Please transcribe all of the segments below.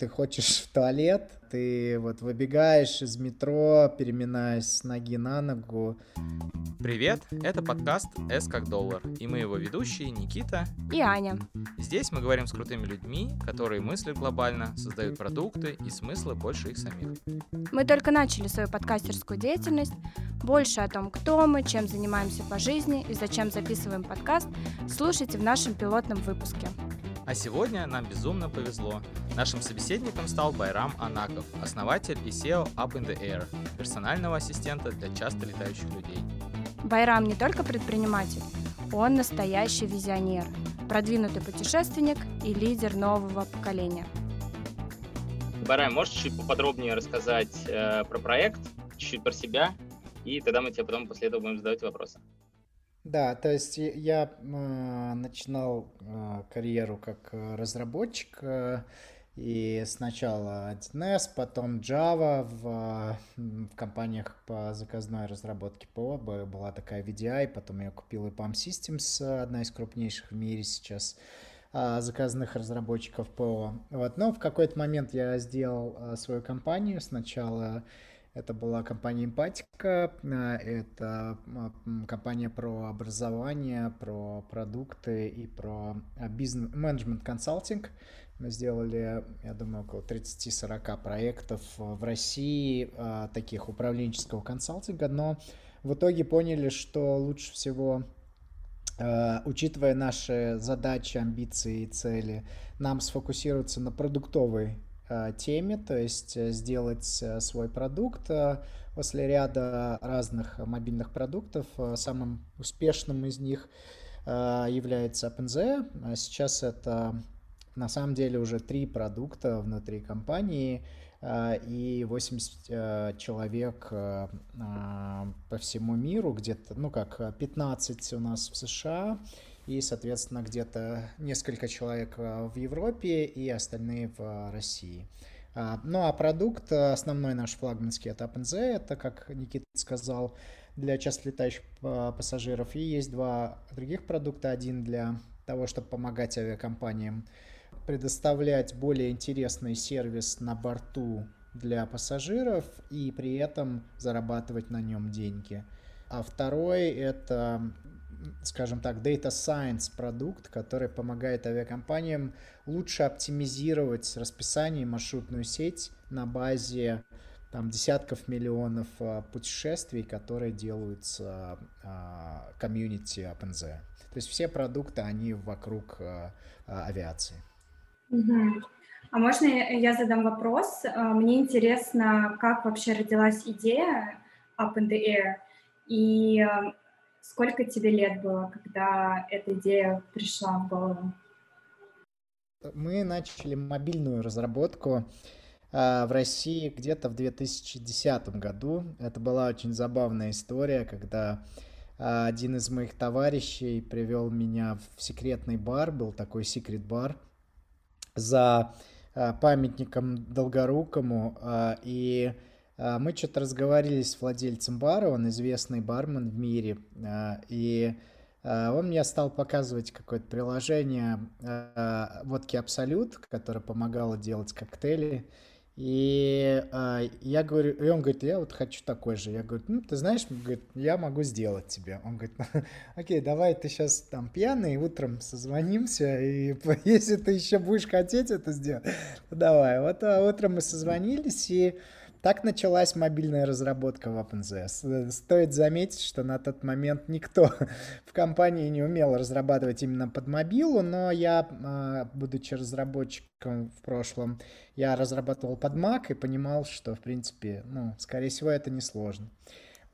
ты хочешь в туалет, ты вот выбегаешь из метро, переминаясь с ноги на ногу. Привет, это подкаст «С как доллар», и мы его ведущие Никита и Аня. Здесь мы говорим с крутыми людьми, которые мыслят глобально, создают продукты и смыслы больше их самих. Мы только начали свою подкастерскую деятельность. Больше о том, кто мы, чем занимаемся по жизни и зачем записываем подкаст, слушайте в нашем пилотном выпуске. А сегодня нам безумно повезло. Нашим собеседником стал Байрам Анаков, основатель и SEO Up in the Air, персонального ассистента для часто летающих людей. Байрам не только предприниматель, он настоящий визионер, продвинутый путешественник и лидер нового поколения. Байрам, можешь чуть поподробнее рассказать э, про проект, чуть-чуть про себя, и тогда мы тебе потом после этого будем задавать вопросы. Да, то есть я э, начинал э, карьеру как э, разработчик, и сначала 1С, потом Java в, в компаниях по заказной разработке ПО. Была такая VDI, потом я купил EPAM Systems, одна из крупнейших в мире сейчас заказных разработчиков ПО. Вот. Но в какой-то момент я сделал свою компанию. Сначала это была компания Эмпатика, а, это компания про образование, про продукты и про а, бизнес-менеджмент консалтинг. Мы сделали, я думаю, около 30-40 проектов в России, а, таких управленческого консалтинга, но в итоге поняли, что лучше всего учитывая наши задачи, амбиции и цели, нам сфокусироваться на продуктовой Э, теме, то есть э, сделать э, свой продукт после ряда разных мобильных продуктов. Самым успешным из них является OpenZ. Сейчас это на самом деле уже три продукта внутри компании и 80 человек по всему миру, где-то, ну как, 15 у нас в США, и, соответственно, где-то несколько человек э, в Европе и остальные в э, России. А, ну а продукт, э, основной наш флагманский, это OpenZ, это, как Никита сказал, для часто летающих пассажиров. И есть два других продукта. Один для того, чтобы помогать авиакомпаниям предоставлять более интересный сервис на борту для пассажиров и при этом зарабатывать на нем деньги. А второй — это скажем так, data science продукт, который помогает авиакомпаниям лучше оптимизировать расписание и маршрутную сеть на базе там, десятков миллионов а, путешествий, которые делаются а, комьюнити OpenZ. То есть все продукты, они вокруг а, авиации. А можно я задам вопрос? Мне интересно, как вообще родилась идея Up in the Air, и Сколько тебе лет было, когда эта идея пришла в голову? Мы начали мобильную разработку э, в России где-то в 2010 году. Это была очень забавная история, когда э, один из моих товарищей привел меня в секретный бар, был такой секрет бар за э, памятником Долгорукому, и а, мы что-то разговаривали с владельцем бара, он известный бармен в мире, а, и а, он мне стал показывать какое-то приложение водки Абсолют, которое помогало делать коктейли. И я говорю, и он говорит, я вот хочу такой же. Я говорю, ну, ты знаешь, я могу сделать тебе. Он говорит, окей, давай ты сейчас там пьяный, утром созвонимся, и если ты еще будешь хотеть это сделать, давай. Вот утром мы созвонились, и так началась мобильная разработка в OpenZ. Стоит заметить, что на тот момент никто в компании не умел разрабатывать именно под мобилу, но я, а, будучи разработчиком в прошлом, я разрабатывал под Mac и понимал, что, в принципе, ну, скорее всего, это несложно.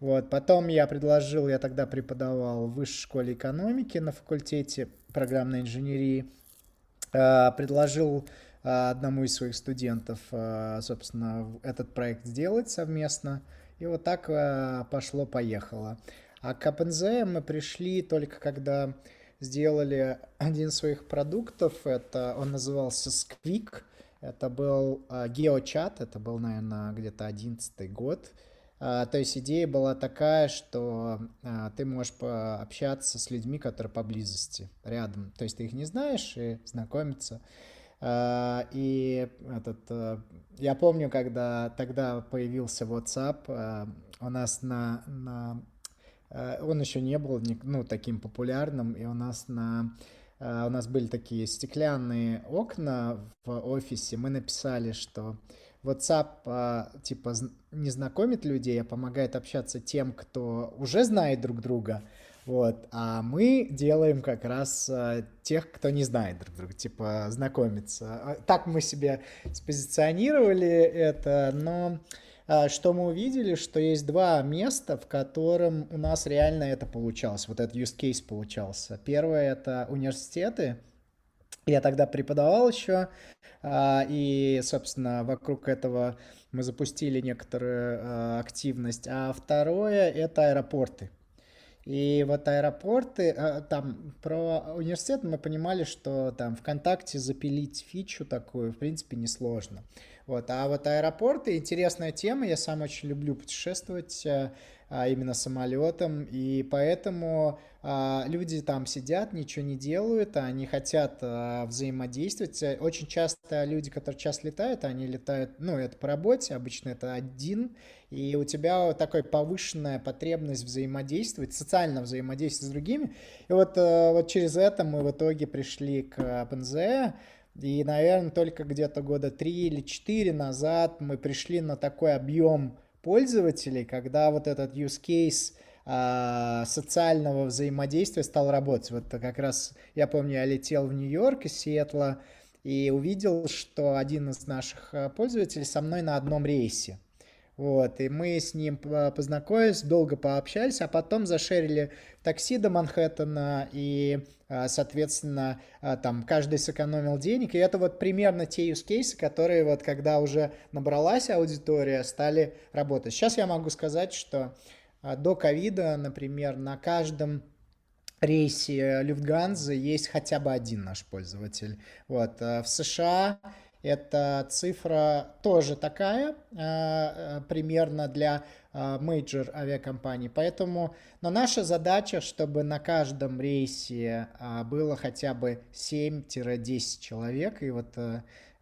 Вот. Потом я предложил, я тогда преподавал в высшей школе экономики на факультете программной инженерии, а, предложил одному из своих студентов, а, собственно, этот проект сделать совместно. И вот так а, пошло-поехало. А к OpenZ мы пришли только когда сделали один из своих продуктов. Это он назывался Squeak. Это был геочат, это был, наверное, где-то одиннадцатый год. То есть идея была такая, что ты можешь пообщаться с людьми, которые поблизости, рядом. То есть ты их не знаешь и знакомиться. И этот, я помню, когда тогда появился WhatsApp, у нас на, на он еще не был ну, таким популярным, и у нас на у нас были такие стеклянные окна в офисе, мы написали, что WhatsApp типа не знакомит людей, а помогает общаться тем, кто уже знает друг друга. Вот, а мы делаем как раз а, тех, кто не знает друг друга, типа знакомиться. А, так мы себе спозиционировали это, но что мы увидели, что есть два места, в котором у нас реально это получалось, вот этот use case получался. Первое это университеты, я тогда преподавал еще, а, и, собственно, вокруг этого мы запустили некоторую а, активность. А второе — это аэропорты. И вот аэропорты, а, там про университет мы понимали, что там ВКонтакте запилить фичу такую, в принципе, несложно. Вот. А вот аэропорты — интересная тема, я сам очень люблю путешествовать, а, именно самолетом, и поэтому а, люди там сидят, ничего не делают, они хотят а, взаимодействовать. Очень часто люди, которые часто летают, они летают, ну, это по работе, обычно это один, и у тебя такая повышенная потребность взаимодействовать, социально взаимодействовать с другими. И вот, вот через это мы в итоге пришли к OpenZE, и, наверное, только где-то года три или четыре назад мы пришли на такой объем пользователей, когда вот этот use case а, социального взаимодействия стал работать. Вот как раз, я помню, я летел в Нью-Йорк из Сиэтла и увидел, что один из наших а, пользователей со мной на одном рейсе. Вот, и мы с ним познакомились, долго пообщались, а потом зашерили такси до Манхэттена, и, а, соответственно, а, там каждый сэкономил денег, и это вот примерно те use cases, которые вот когда уже набралась аудитория, стали работать. Сейчас я могу сказать, что до ковида, например, на каждом рейсе Люфтганзы есть хотя бы один наш пользователь. Вот, в США эта цифра тоже такая, э, э, примерно для major э, авиакомпаний. Поэтому, но наша задача, чтобы на каждом рейсе было хотя бы 7-10 человек. И вот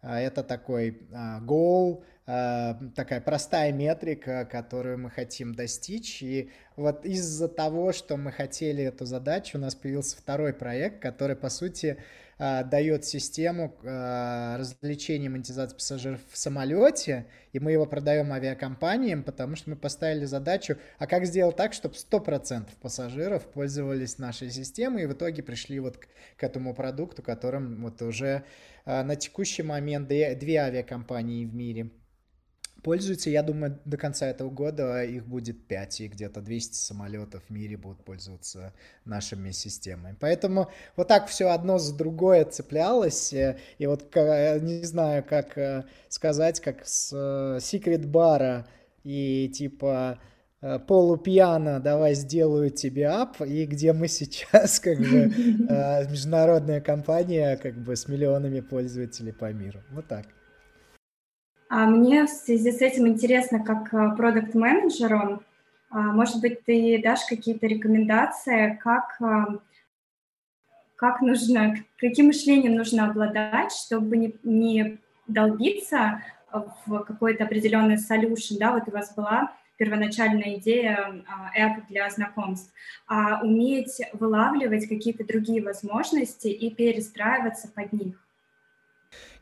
это такой гол, такая простая метрика, которую мы хотим достичь. И вот из-за того, что мы хотели эту задачу, у нас появился второй проект, который, по сути, а, дает систему а, развлечения монетизации пассажиров в самолете, и мы его продаем авиакомпаниям, потому что мы поставили задачу, а как сделать так, чтобы 100% пассажиров пользовались нашей системой, и в итоге пришли вот к, к этому продукту, которым вот уже а, на текущий момент две, две авиакомпании в мире – пользуются. Я думаю, до конца этого года их будет 5, и где-то 200 самолетов в мире будут пользоваться нашими системами. Поэтому вот так все одно за другое цеплялось. Э, и вот не знаю, как э, сказать, как с э, Secret бара и типа полупьяно, давай сделаю тебе ап, и где мы сейчас, как бы, международная компания, как бы, с миллионами пользователей по миру. Вот так. А мне в связи с этим интересно, как э, продукт-менеджеру, а, может быть, ты дашь какие-то рекомендации, как, э, как нужно, каким мышлением нужно обладать, чтобы не, не долбиться в какой-то определенный solution, да, вот у вас была первоначальная идея app для знакомств, а уметь вылавливать какие-то другие возможности и перестраиваться под них.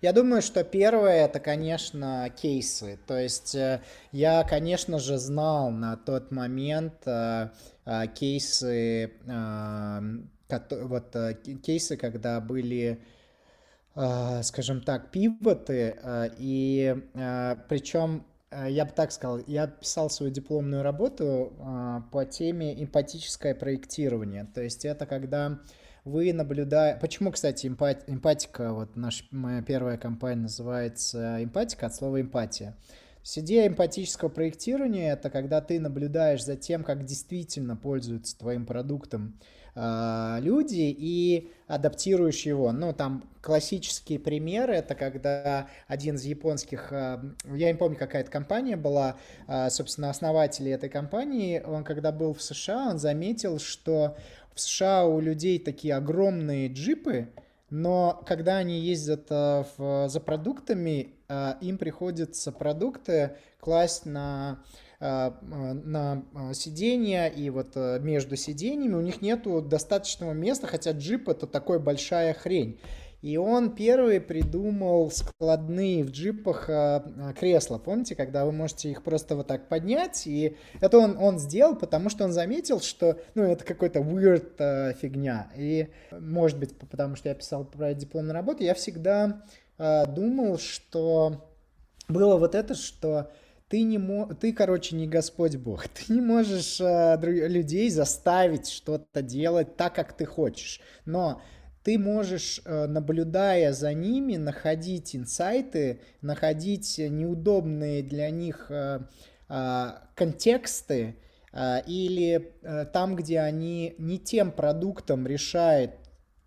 Я думаю, что первое это, конечно, кейсы. То есть э, я, конечно же, знал на тот момент э, э, кейсы, вот кейсы, когда были скажем так, пивоты, и причем я бы так сказал, я писал свою дипломную работу по теме эмпатическое проектирование. То есть это когда вы наблюдаете... Почему, кстати, эмпат... эмпатика, вот наша моя первая компания называется эмпатика от слова эмпатия. То идея эмпатического проектирования — это когда ты наблюдаешь за тем, как действительно пользуются твоим продуктом э, люди и адаптируешь его. Ну, там классические примеры — это когда один из японских, э, я не помню, какая это компания была, э, собственно, основатели этой компании, он когда был в США, он заметил, что в США у людей такие огромные джипы, но когда они ездят в, за продуктами, им приходится продукты класть на на сиденья и вот между сиденьями у них нету достаточного места, хотя джип это такая большая хрень. И он первый придумал складные в джипах кресла. Помните, когда вы можете их просто вот так поднять? И это он, он сделал, потому что он заметил, что ну, это какой-то weird фигня. И, может быть, потому что я писал про дипломную работу, я всегда думал, что было вот это, что ты не мо... ты, короче, не Господь Бог. Ты не можешь э, людей заставить что-то делать так, как ты хочешь. Но ты можешь, э, наблюдая за ними, находить инсайты, находить неудобные для них э, а, контексты, а, или э, там, где они не тем продуктом решают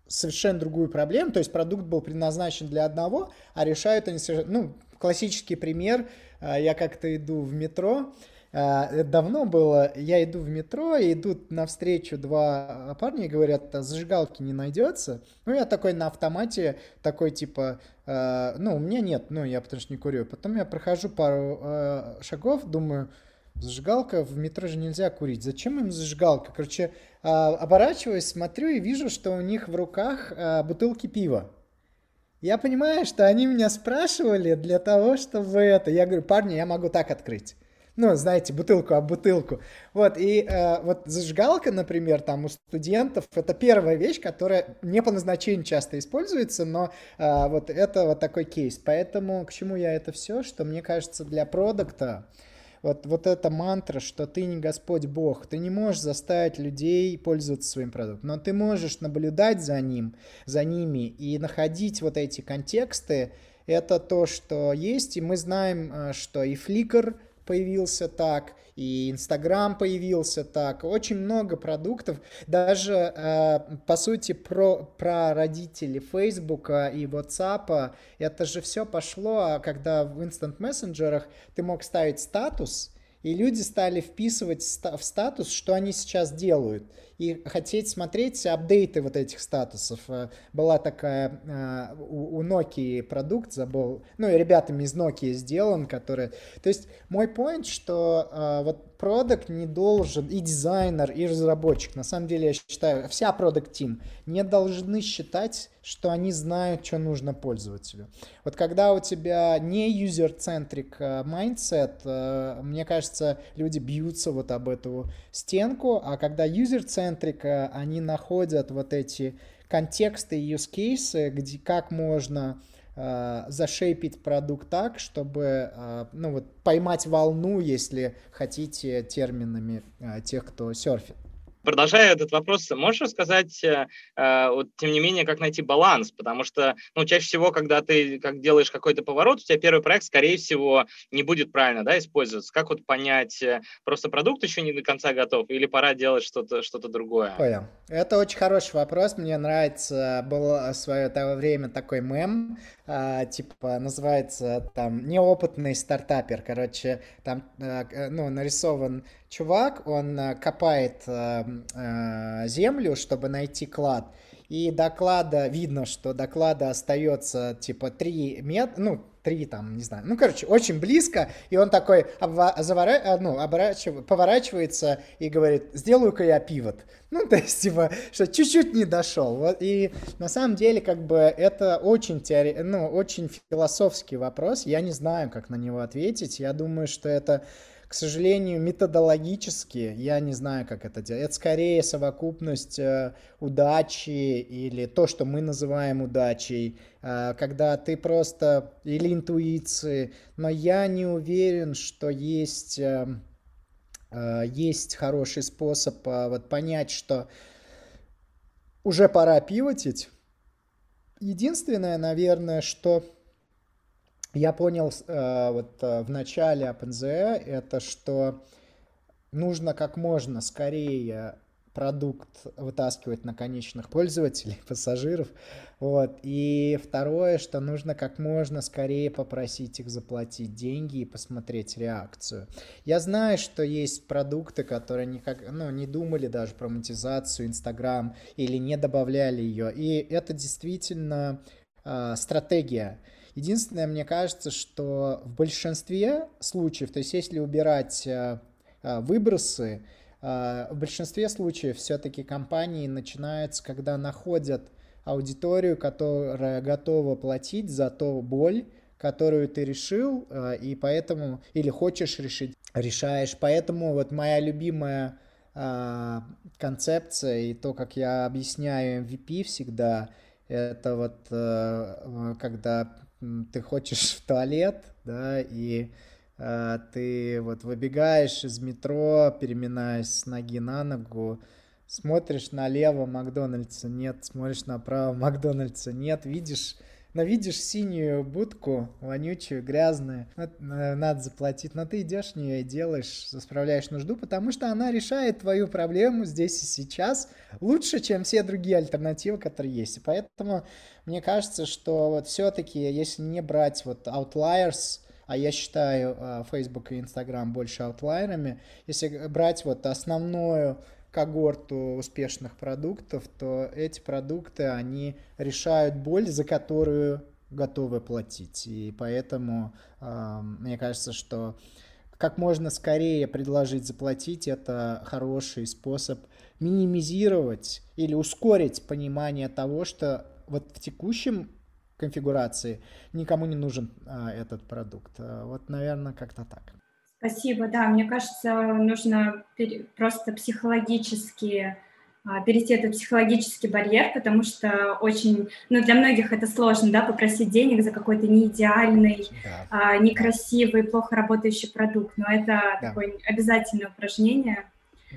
совершенно другую проблему, то есть продукт был предназначен для одного, а решают они совершенно... Ну, классический пример, я как-то иду в метро, а, давно было, я иду в метро, и идут навстречу два парня и говорят, «А зажигалки не найдется. Ну, я такой на автомате, такой типа, ну, у меня нет, ну, я потому что не курю. Потом я прохожу пару шагов, думаю, зажигалка, в метро же нельзя курить. Зачем им зажигалка? Короче, оборачиваюсь, смотрю и вижу, что у них в руках бутылки пива. Я понимаю, что они меня спрашивали для того, чтобы это... Я говорю, парни, я могу так открыть ну, знаете, бутылку об бутылку. Вот, и э, вот зажигалка, например, там у студентов, это первая вещь, которая не по назначению часто используется, но э, вот это вот такой кейс. Поэтому к чему я это все, что мне кажется для продукта, вот, вот эта мантра, что ты не Господь Бог, ты не можешь заставить людей пользоваться своим продуктом, но ты можешь наблюдать за ним, за ними и находить вот эти контексты, это то, что есть, и мы знаем, э, что и Flickr, появился так, и Инстаграм появился так, очень много продуктов, даже, э, по сути, про, про родителей Фейсбука и WhatsApp, это же все пошло, а когда в Instant мессенджерах ты мог ставить статус, и люди стали вписывать в статус, что они сейчас делают и хотеть смотреть апдейты вот этих статусов. Э, была такая э, у Nokia продукт, забыл, ну и ребятами из Nokia сделан, который... То есть мой point, что э, вот продукт не должен, и дизайнер, и разработчик, на самом деле я считаю, вся продукт тим не должны считать, что они знают, что нужно пользователю. Вот когда у тебя не user-centric mindset, мне кажется, люди бьются вот об эту стенку, а когда user-centric, они находят вот эти контексты и use cases, где как можно э, зашейпить продукт так, чтобы э, ну, вот, поймать волну, если хотите, терминами э, тех, кто серфит. Продолжая этот вопрос, можешь рассказать, э, э, вот, тем не менее, как найти баланс? Потому что, ну, чаще всего, когда ты как делаешь какой-то поворот, у тебя первый проект, скорее всего, не будет правильно да, использоваться. Как вот понять, э, просто продукт еще не до конца готов или пора делать что-то что другое? Понял. Это очень хороший вопрос. Мне нравится, был в свое время такой мем, типа, называется там «Неопытный стартапер». Короче, там, ну, нарисован чувак, он копает э, землю, чтобы найти клад. И доклада, видно, что доклада остается типа 3 метра, ну, 3 там, не знаю, ну, короче, очень близко, и он такой обва-. Э, ну, оборачив... поворачивается и говорит, сделаю-ка я пивот. Ну, то есть, типа, что чуть-чуть не дошел. Вот, и на самом деле, как бы, это очень, теори... ну, очень философский вопрос, я не знаю, как на него ответить, я думаю, что это к сожалению, методологически я не знаю, как это делать. Это скорее совокупность э, удачи или то, что мы называем удачей, э, когда ты просто или интуиции. Но я не уверен, что есть э, э, есть хороший способ э, вот понять, что уже пора пивотить. Единственное, наверное, что я понял э, вот э, в начале OpenZE, это что нужно как можно скорее продукт вытаскивать на конечных пользователей, пассажиров. Вот. И второе, что нужно как можно скорее попросить их заплатить деньги и посмотреть реакцию. Я знаю, что есть продукты, которые никак, ну, не думали даже про монетизацию Инстаграм или не добавляли ее. И это действительно э, стратегия. Единственное, мне кажется, что в большинстве случаев, то есть если убирать э, выбросы, э, в большинстве случаев все-таки компании начинаются, когда находят аудиторию, которая готова платить за ту боль, которую ты решил, э, и поэтому, или хочешь решить, решаешь. Поэтому вот моя любимая концепция и то, как я объясняю MVP всегда, это вот когда ты хочешь в туалет, да, и э, ты вот выбегаешь из метро, переминаешь с ноги на ногу, смотришь налево, Макдональдса нет, смотришь направо, Макдональдса нет, видишь но видишь синюю будку, вонючую, грязную, надо заплатить, но ты идешь в нее и делаешь, справляешь нужду, потому что она решает твою проблему здесь и сейчас лучше, чем все другие альтернативы, которые есть. И поэтому мне кажется, что вот все-таки, если не брать вот outliers, а я считаю а, Facebook и Instagram больше аутлайерами, если брать вот основную когорту успешных продуктов, то эти продукты, они решают боль, за которую готовы платить. И поэтому э, мне кажется, что как можно скорее предложить заплатить, это хороший способ минимизировать или ускорить понимание того, что вот в текущем конфигурации никому не нужен а, этот продукт. Вот, наверное, как-то так. Спасибо, да, мне кажется, нужно просто психологически а, перейти этот психологический барьер, потому что очень, ну, для многих это сложно, да, попросить денег за какой-то неидеальный, да. а, некрасивый, плохо работающий продукт, но это да. такое обязательное упражнение,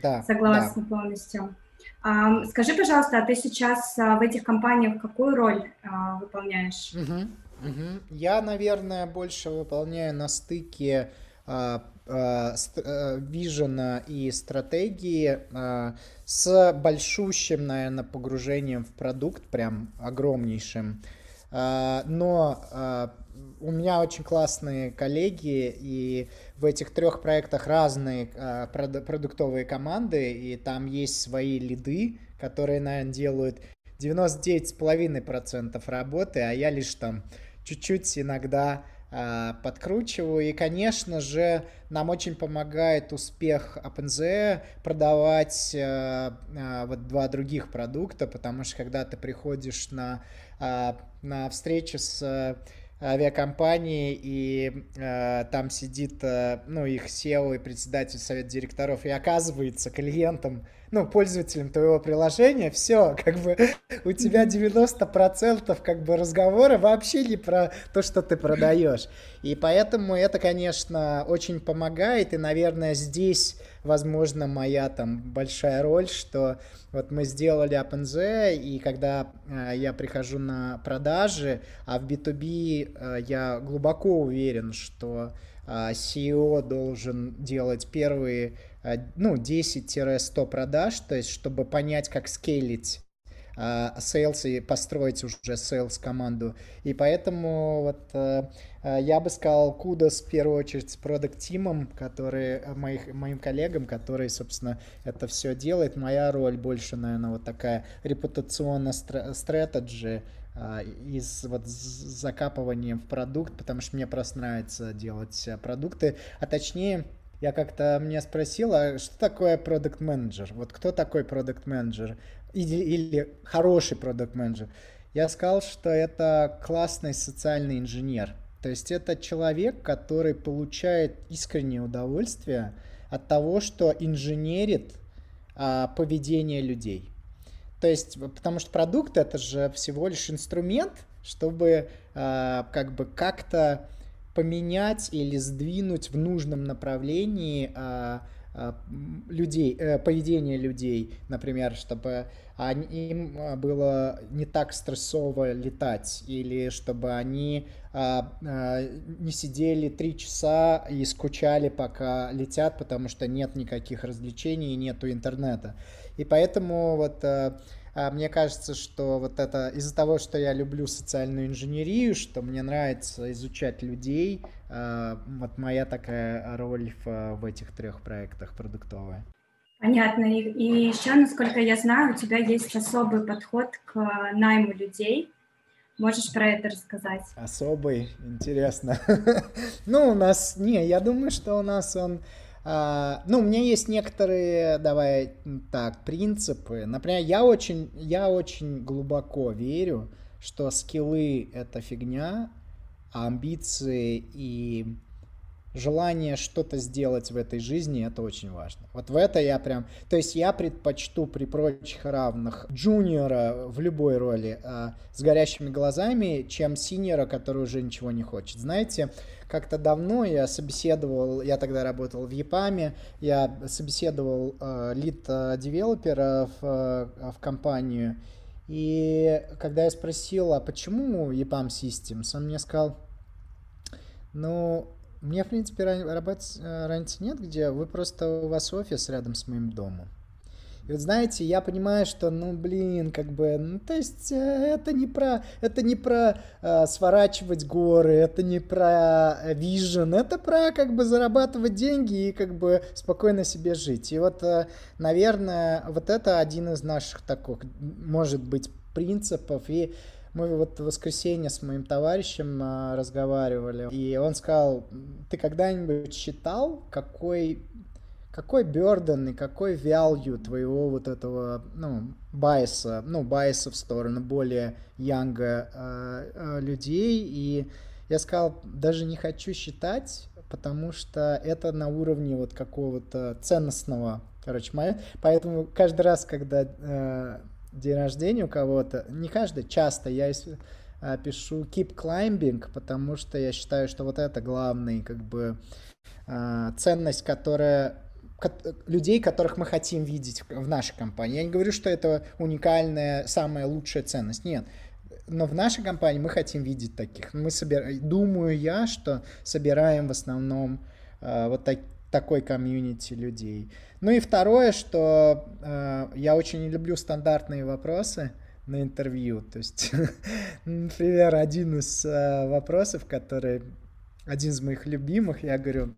да. согласна да. полностью. А, скажи, пожалуйста, а ты сейчас а, в этих компаниях какую роль а, выполняешь? Угу, угу. Я, наверное, больше выполняю на стыке а, вижена и стратегии а, с большущим, наверное, погружением в продукт, прям огромнейшим. Но у меня очень классные коллеги, и в этих трех проектах разные продуктовые команды, и там есть свои лиды, которые, наверное, делают 99,5% работы, а я лишь там чуть-чуть иногда Э, подкручиваю. И, конечно же, нам очень помогает успех OpenZE продавать э, э, вот два других продукта, потому что когда ты приходишь на, на встречу с авиакомпании, и э, там сидит, э, ну, их SEO и председатель совета директоров, и оказывается клиентом, ну, пользователем твоего приложения, все, как бы у тебя 90% как бы разговора вообще не про то, что ты продаешь. И поэтому это, конечно, очень помогает, и, наверное, здесь, возможно, моя там большая роль, что вот мы сделали OpenZ, и когда э, я прихожу на продажи, а в B2B э, я глубоко уверен, что э, CEO должен делать первые ну, 10-100 продаж, то есть чтобы понять, как scale ить sales и построить уже sales команду. И поэтому вот э, э, я бы сказал kudos в первую очередь с product team ом, которые э, моих, моим коллегам, которые, собственно, это все делают. Моя роль больше, наверное, вот такая репутационная стратегия и с вот с закапыванием в продукт, потому что мне просто нравится делать продукты, а точнее я как-то мне спросил, а что такое продукт менеджер? Вот кто такой продукт менеджер? или, или хороший продукт менеджер я сказал, что это классный социальный инженер. То есть это человек, который получает искреннее удовольствие от того, что инженерит а, поведение людей. То есть, потому что продукт это же всего лишь инструмент, чтобы а, как бы как-то поменять или сдвинуть в нужном направлении а, людей, поведение людей, например, чтобы им было не так стрессово летать, или чтобы они не сидели три часа и скучали, пока летят, потому что нет никаких развлечений нету интернета. И поэтому вот а, мне кажется, что вот это из-за того, что я люблю социальную инженерию, что мне нравится изучать людей, а, вот моя такая роль в, в этих трех проектах продуктовая. Понятно. И, и еще, насколько я знаю, у тебя есть особый подход к найму людей. Можешь про это рассказать? Особый, интересно. ну, у нас, не, я думаю, что у нас он а, ну, у меня есть некоторые, давай так, принципы. Например, я очень, я очень глубоко верю, что скиллы — это фигня, а амбиции и желание что-то сделать в этой жизни, это очень важно. Вот в это я прям... То есть я предпочту при прочих равных джуниора в любой роли а, с горящими глазами, чем синьора, который уже ничего не хочет. Знаете, как-то давно. Я собеседовал, я тогда работал в ЕПАМе, я собеседовал э, лид-девелопера в, э, в компанию, и когда я спросил, а почему EPAM Systems, он мне сказал, ну, мне, в принципе, э, разницы нет, где вы просто, у вас офис рядом с моим домом. И вот знаете, я понимаю, что, ну, блин, как бы, ну, то есть э, это не про, это не про э, сворачивать горы, это не про вижен, это про, как бы, зарабатывать деньги и, как бы, спокойно себе жить. И вот, э, наверное, вот это один из наших таких, может быть, принципов. И мы вот в воскресенье с моим товарищем э, разговаривали, и он сказал, ты когда-нибудь считал, какой какой burden и какой value твоего вот этого, ну, байса, ну, байса в сторону более янга э, э, людей. И я сказал, даже не хочу считать, потому что это на уровне вот какого-то ценностного, короче, моя. Поэтому каждый раз, когда э, день рождения у кого-то, не каждый, часто я э, пишу keep climbing, потому что я считаю, что вот это главный, как бы, э, ценность, которая людей, которых мы хотим видеть в нашей компании. Я не говорю, что это уникальная, самая лучшая ценность. Нет. Но в нашей компании мы хотим видеть таких. Мы собираем, думаю я, что собираем в основном э, вот так, такой комьюнити людей. Ну и второе, что э, я очень не люблю стандартные вопросы на интервью. То есть, например, один из э, вопросов, который один из моих любимых, я говорю,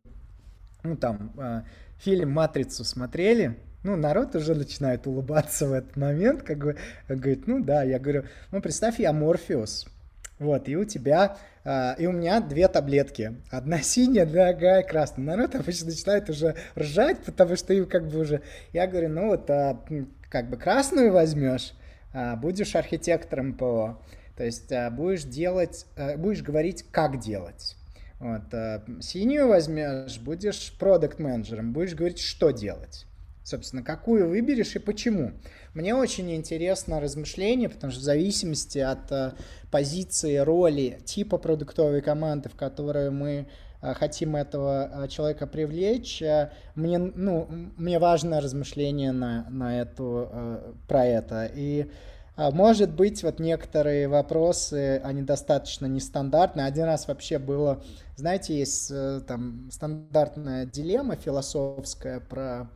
ну там, э, фильм «Матрицу» смотрели, ну, народ уже начинает улыбаться в этот момент, как бы, говорит, ну да, я говорю, ну, представь, я Морфеус, вот, и у тебя, э, и у меня две таблетки, одна синяя, другая красная. Народ обычно начинает уже ржать, потому что им как бы уже, я говорю, ну вот, а, как бы красную возьмешь, а, будешь архитектором ПО, то есть а, будешь делать, а, будешь говорить, как делать. Вот, а синюю возьмешь, будешь продукт менеджером будешь говорить, что делать. Собственно, какую выберешь и почему. Мне очень интересно размышление, потому что в зависимости от а, позиции, роли, типа продуктовой команды, в которую мы а, хотим этого человека привлечь, мне, ну, мне важно размышление на, на эту, про это. И может быть, вот некоторые вопросы, они достаточно нестандартные. Один раз вообще было, знаете, есть э, там стандартная дилемма философская про а,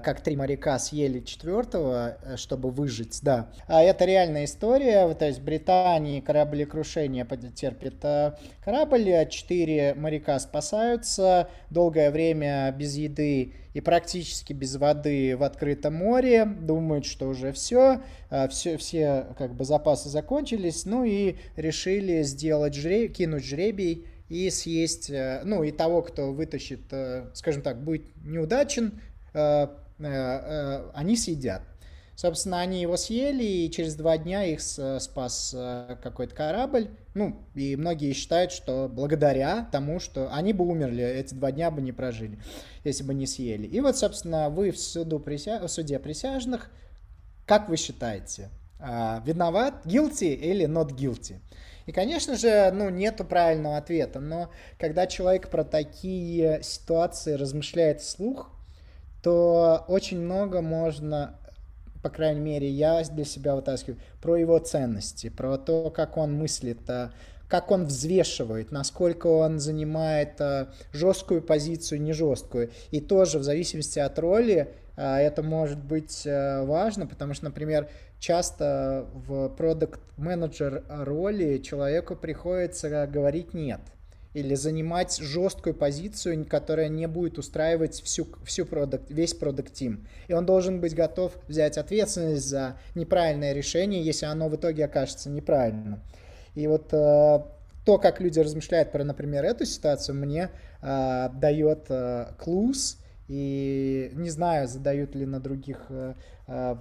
как три моряка съели четвертого, э, чтобы выжить, да. А это реальная история, то есть в Британии кораблекрушение терпит э, корабль, а четыре моряка спасаются, долгое время без еды и практически без воды в открытом море, думают, что уже все, все, все как бы запасы закончились, ну и решили сделать жребий, кинуть жребий и съесть, э, ну и того, кто вытащит, скажем так, будет неудачен, Э, э, э, они съедят. Собственно, они его съели, и через два дня их спас какой-то корабль. Ну, и многие считают, что благодаря тому, что они бы умерли, эти два дня бы не прожили, если бы не съели. И вот, собственно, вы в, суду прися... в суде присяжных, как вы считаете, виноват, guilty или not guilty? И, конечно же, ну, нету правильного ответа, но когда человек про такие ситуации размышляет вслух, то очень много можно по крайней мере, я для себя вытаскиваю, про его ценности, про то, как он мыслит, а, как он взвешивает, насколько он занимает а, жесткую позицию, не жесткую. И тоже в зависимости от роли а, это может быть важно, потому что, например, часто в продукт менеджер роли человеку приходится говорить «нет» или занимать жесткую позицию, которая не будет устраивать всю, всю продукт, весь продукт тим. И он должен быть готов взять ответственность за неправильное решение, если оно в итоге окажется неправильным. И вот э, то, как люди размышляют про, например, эту ситуацию, мне э, дает э, клуз, и не знаю, задают ли на других э, э,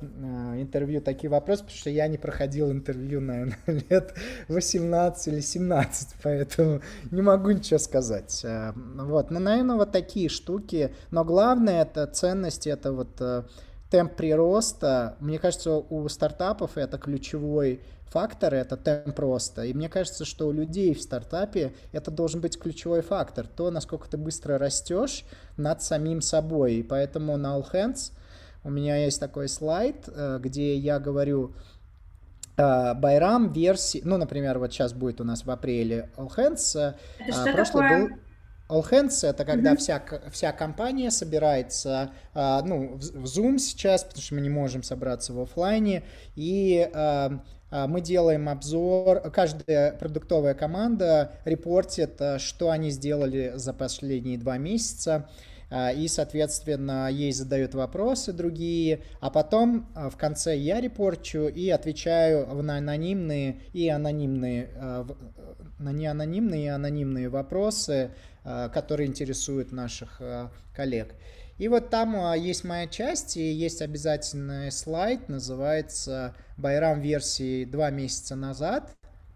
интервью такие вопросы, потому что я не проходил интервью, наверное, лет 18 или 17, поэтому не могу ничего сказать. Э, вот, ну, наверное, вот такие штуки. Но главное это ценность, это вот э, темп прироста. Мне кажется, у стартапов это ключевой фактор это темп роста. И мне кажется, что у людей в стартапе это должен быть ключевой фактор. То, насколько ты быстро растешь над самим собой. И поэтому на All Hands у меня есть такой слайд, э, где я говорю, э, Байрам версии, ну, например, вот сейчас будет у нас в апреле All Hands. Э, это что прошлый такое? был All Hands это когда mm-hmm. вся, вся компания собирается, ну, в Zoom сейчас, потому что мы не можем собраться в офлайне, и а, мы делаем обзор, каждая продуктовая команда репортит, а, что они сделали за последние два месяца, а, и, соответственно, ей задают вопросы другие, а потом в конце я репорчу и отвечаю на анонимные и анонимные, на неанонимные и анонимные вопросы, которые интересуют наших коллег. И вот там а, есть моя часть, и есть обязательный слайд, называется Байрам версии два месяца назад,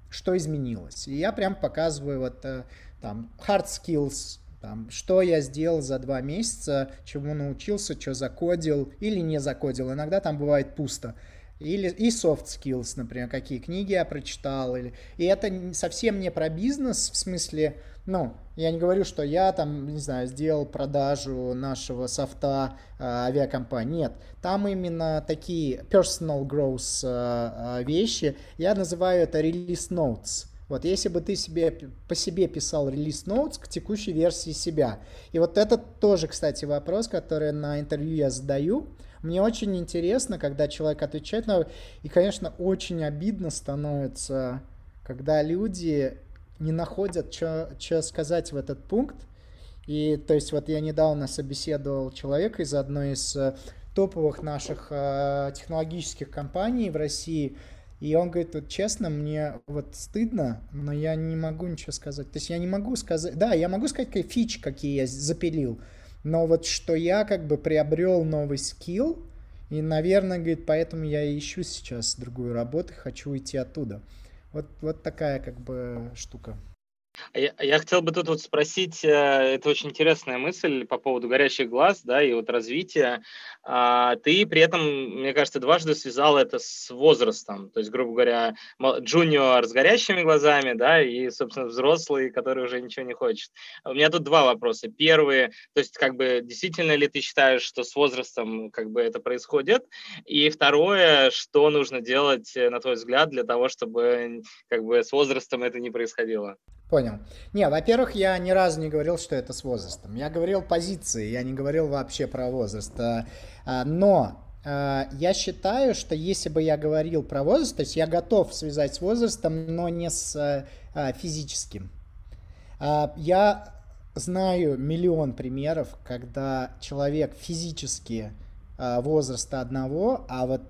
что изменилось. И я прям показываю вот э, там hard skills, там, что я сделал за два месяца, чему научился, что закодил или не закодил. Иногда там бывает пусто. Или и soft skills, например, какие книги я прочитал. Или... И это совсем не про бизнес, в смысле, ну, я не говорю, что я там, не знаю, сделал продажу нашего софта э, авиакомпании. Нет, там именно такие personal growth э, вещи. Я называю это release notes. Вот если бы ты себе по себе писал release notes к текущей версии себя. И вот это тоже, кстати, вопрос, который на интервью я задаю. Мне очень интересно, когда человек отвечает на... И, конечно, очень обидно становится, когда люди не находят, что сказать в этот пункт. И то есть вот я недавно собеседовал человека из одной из э, топовых наших э, технологических компаний в России, и он говорит, вот честно, мне вот стыдно, но я не могу ничего сказать. То есть я не могу сказать, да, я могу сказать, какие фичи, какие я запилил, но вот что я как бы приобрел новый скилл, и, наверное, говорит, поэтому я ищу сейчас другую работу, хочу уйти оттуда. Вот, вот такая как бы штука. А я, я хотел бы тут вот спросить, э, это очень интересная мысль по поводу горящих глаз, да, и вот развития. А, ты при этом, мне кажется, дважды связал это с возрастом, то есть, грубо говоря, джуниор с горящими глазами, да, и, собственно, взрослый, который уже ничего не хочет. У меня тут два вопроса. Первый, то есть, как бы, действительно ли ты считаешь, что с возрастом, как бы, это происходит? И второе, что нужно делать, э, на твой взгляд, для того, чтобы, как бы, с возрастом это не происходило? Понял. Не, во-первых, я ни разу не говорил, что это с возрастом. Я говорил позиции, я не говорил вообще про возраст. А, а, но а, я считаю, что если бы я говорил про возраст, то есть я готов связать с возрастом, но не с физическим. Я знаю миллион примеров, когда человек физически возраста одного, а вот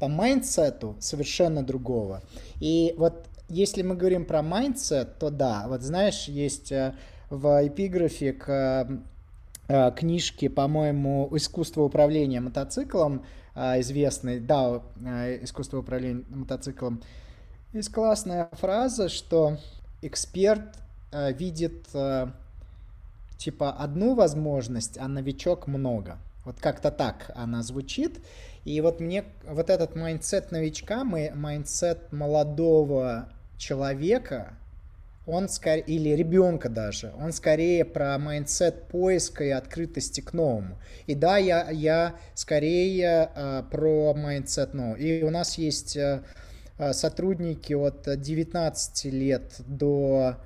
по mindset у совершенно другого. И вот если мы говорим про mindset, то да, вот знаешь, есть э, в эпиграфе к э, книжке, по-моему, «Искусство управления мотоциклом», э, известный, да, «Искусство управления мотоциклом», есть классная фраза, что эксперт видит типа одну возможность, а новичок много. Вот как-то так она звучит. И вот мне вот этот mindset новичка, mindset молодого человека, он скорее, или ребенка даже, он скорее про mindset поиска и открытости к новому. И да, я, я скорее э, про mindset нового. И у нас есть э, сотрудники от 19 лет до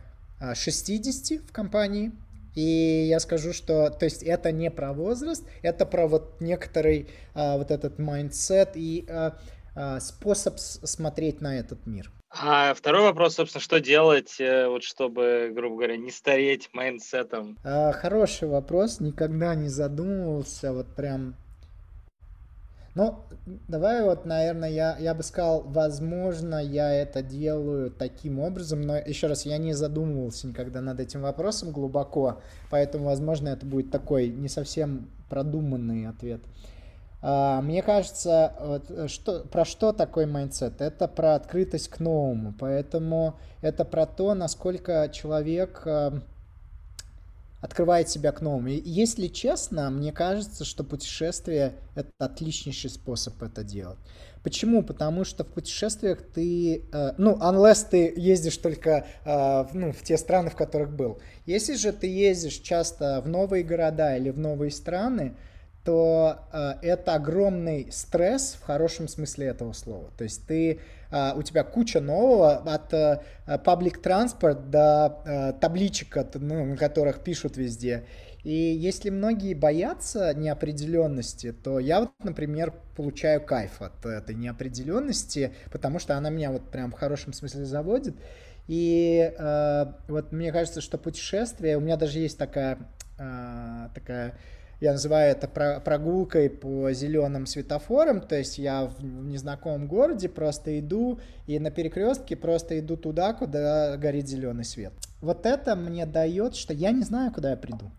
60 в компании. И я скажу, что, то есть это не про возраст, это про вот некоторый а, вот этот mindset и а, а, способ смотреть на этот мир. А второй вопрос, собственно, что делать, э, вот чтобы, грубо говоря, не стареть mindset ом? А, хороший вопрос, никогда не задумывался, вот прям ну, давай вот, наверное, я, я бы сказал, возможно, я это делаю таким образом, но еще раз, я не задумывался никогда над этим вопросом глубоко, поэтому, возможно, это будет такой не совсем продуманный ответ. А, мне кажется, вот, что, про что такой mindset? Это про открытость к новому, поэтому это про то, насколько человек а, открывает себя к новому. И если честно, мне кажется, что путешествие — это отличнейший способ это делать. Почему? Потому что в путешествиях ты, э, ну, unless ты ездишь только э, ну, в те страны, в которых был. Если же ты ездишь часто в новые города или в новые страны, то э, это огромный стресс в хорошем смысле этого слова. То есть ты Uh, у тебя куча нового от uh, public transport до uh, табличек, от, ну, на которых пишут везде. И если многие боятся неопределенности, то я вот, например, получаю кайф от этой неопределенности, потому что она меня вот прям в хорошем смысле заводит. И э, вот мне кажется, что путешествие, у меня даже есть такая, э, такая я называю это прогулкой по зеленым светофорам, то есть я в незнакомом городе просто иду и на перекрестке просто иду туда, куда горит зеленый свет. Вот это мне дает, что я не знаю, куда я приду.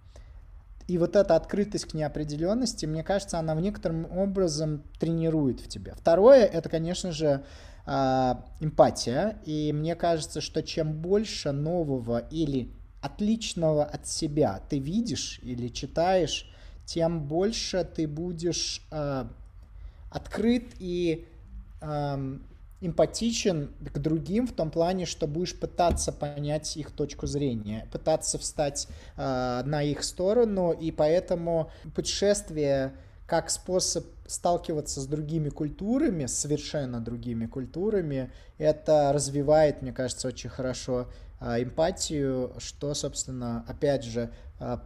И вот эта открытость к неопределенности, мне кажется, она в некотором образом тренирует в тебе. Второе, это, конечно же, а, эмпатия. И мне кажется, что чем больше нового или отличного от себя ты видишь или читаешь, тем больше ты будешь э, открыт и э, эмпатичен к другим в том плане, что будешь пытаться понять их точку зрения, пытаться встать э, на их сторону, и поэтому путешествие как способ сталкиваться с другими культурами, совершенно другими культурами, это развивает, мне кажется, очень хорошо эмпатию, что, собственно, опять же,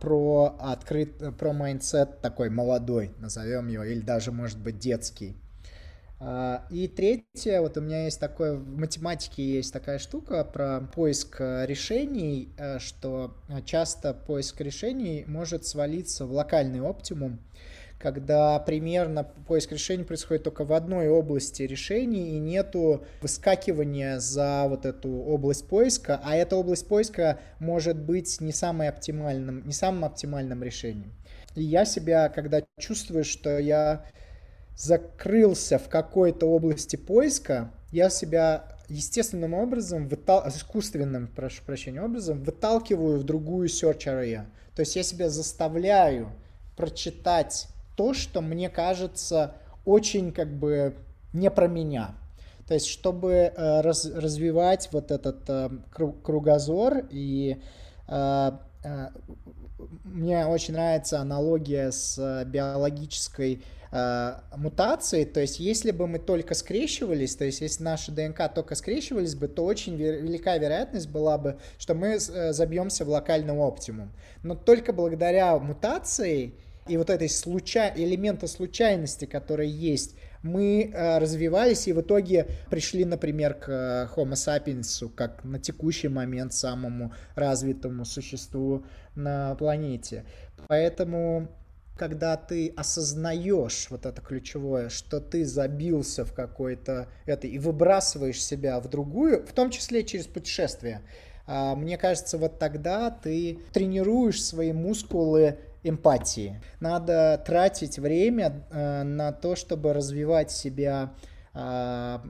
про открыт, про mindset такой молодой, назовем его, или даже, может быть, детский. А, и третье, вот у меня есть такое, в математике есть такая штука про поиск решений, э, что часто поиск решений может свалиться в локальный оптимум, когда примерно поиск решений происходит только в одной области решений и нету выскакивания за вот эту область поиска, а эта область поиска может быть не самым оптимальным, не самым оптимальным решением. И я себя, когда чувствую, что я закрылся в какой-то области поиска, я себя естественным образом, вытал... искусственным, прошу прощения, образом выталкиваю в другую search area. То есть я себя заставляю прочитать то, что мне кажется очень как бы не про меня. То есть, чтобы э, раз, развивать вот этот э, кругозор и э, мне очень нравится аналогия с биологической э, мутацией. То есть, если бы мы только скрещивались, то есть, если наши ДНК только скрещивались бы, то очень велика вероятность была бы, что мы забьемся в локальный оптимум. Но только благодаря мутации и вот этой случай, элемента случайности, который есть, мы э, развивались и в итоге пришли, например, к э, Homo sapiens, как на текущий момент самому развитому существу на планете. Поэтому когда ты осознаешь вот это ключевое, что ты забился в какой-то это и выбрасываешь себя в другую, в том числе через путешествие, а, мне кажется, вот тогда ты тренируешь свои мускулы эмпатии. Надо тратить время э, на то, чтобы развивать себя а,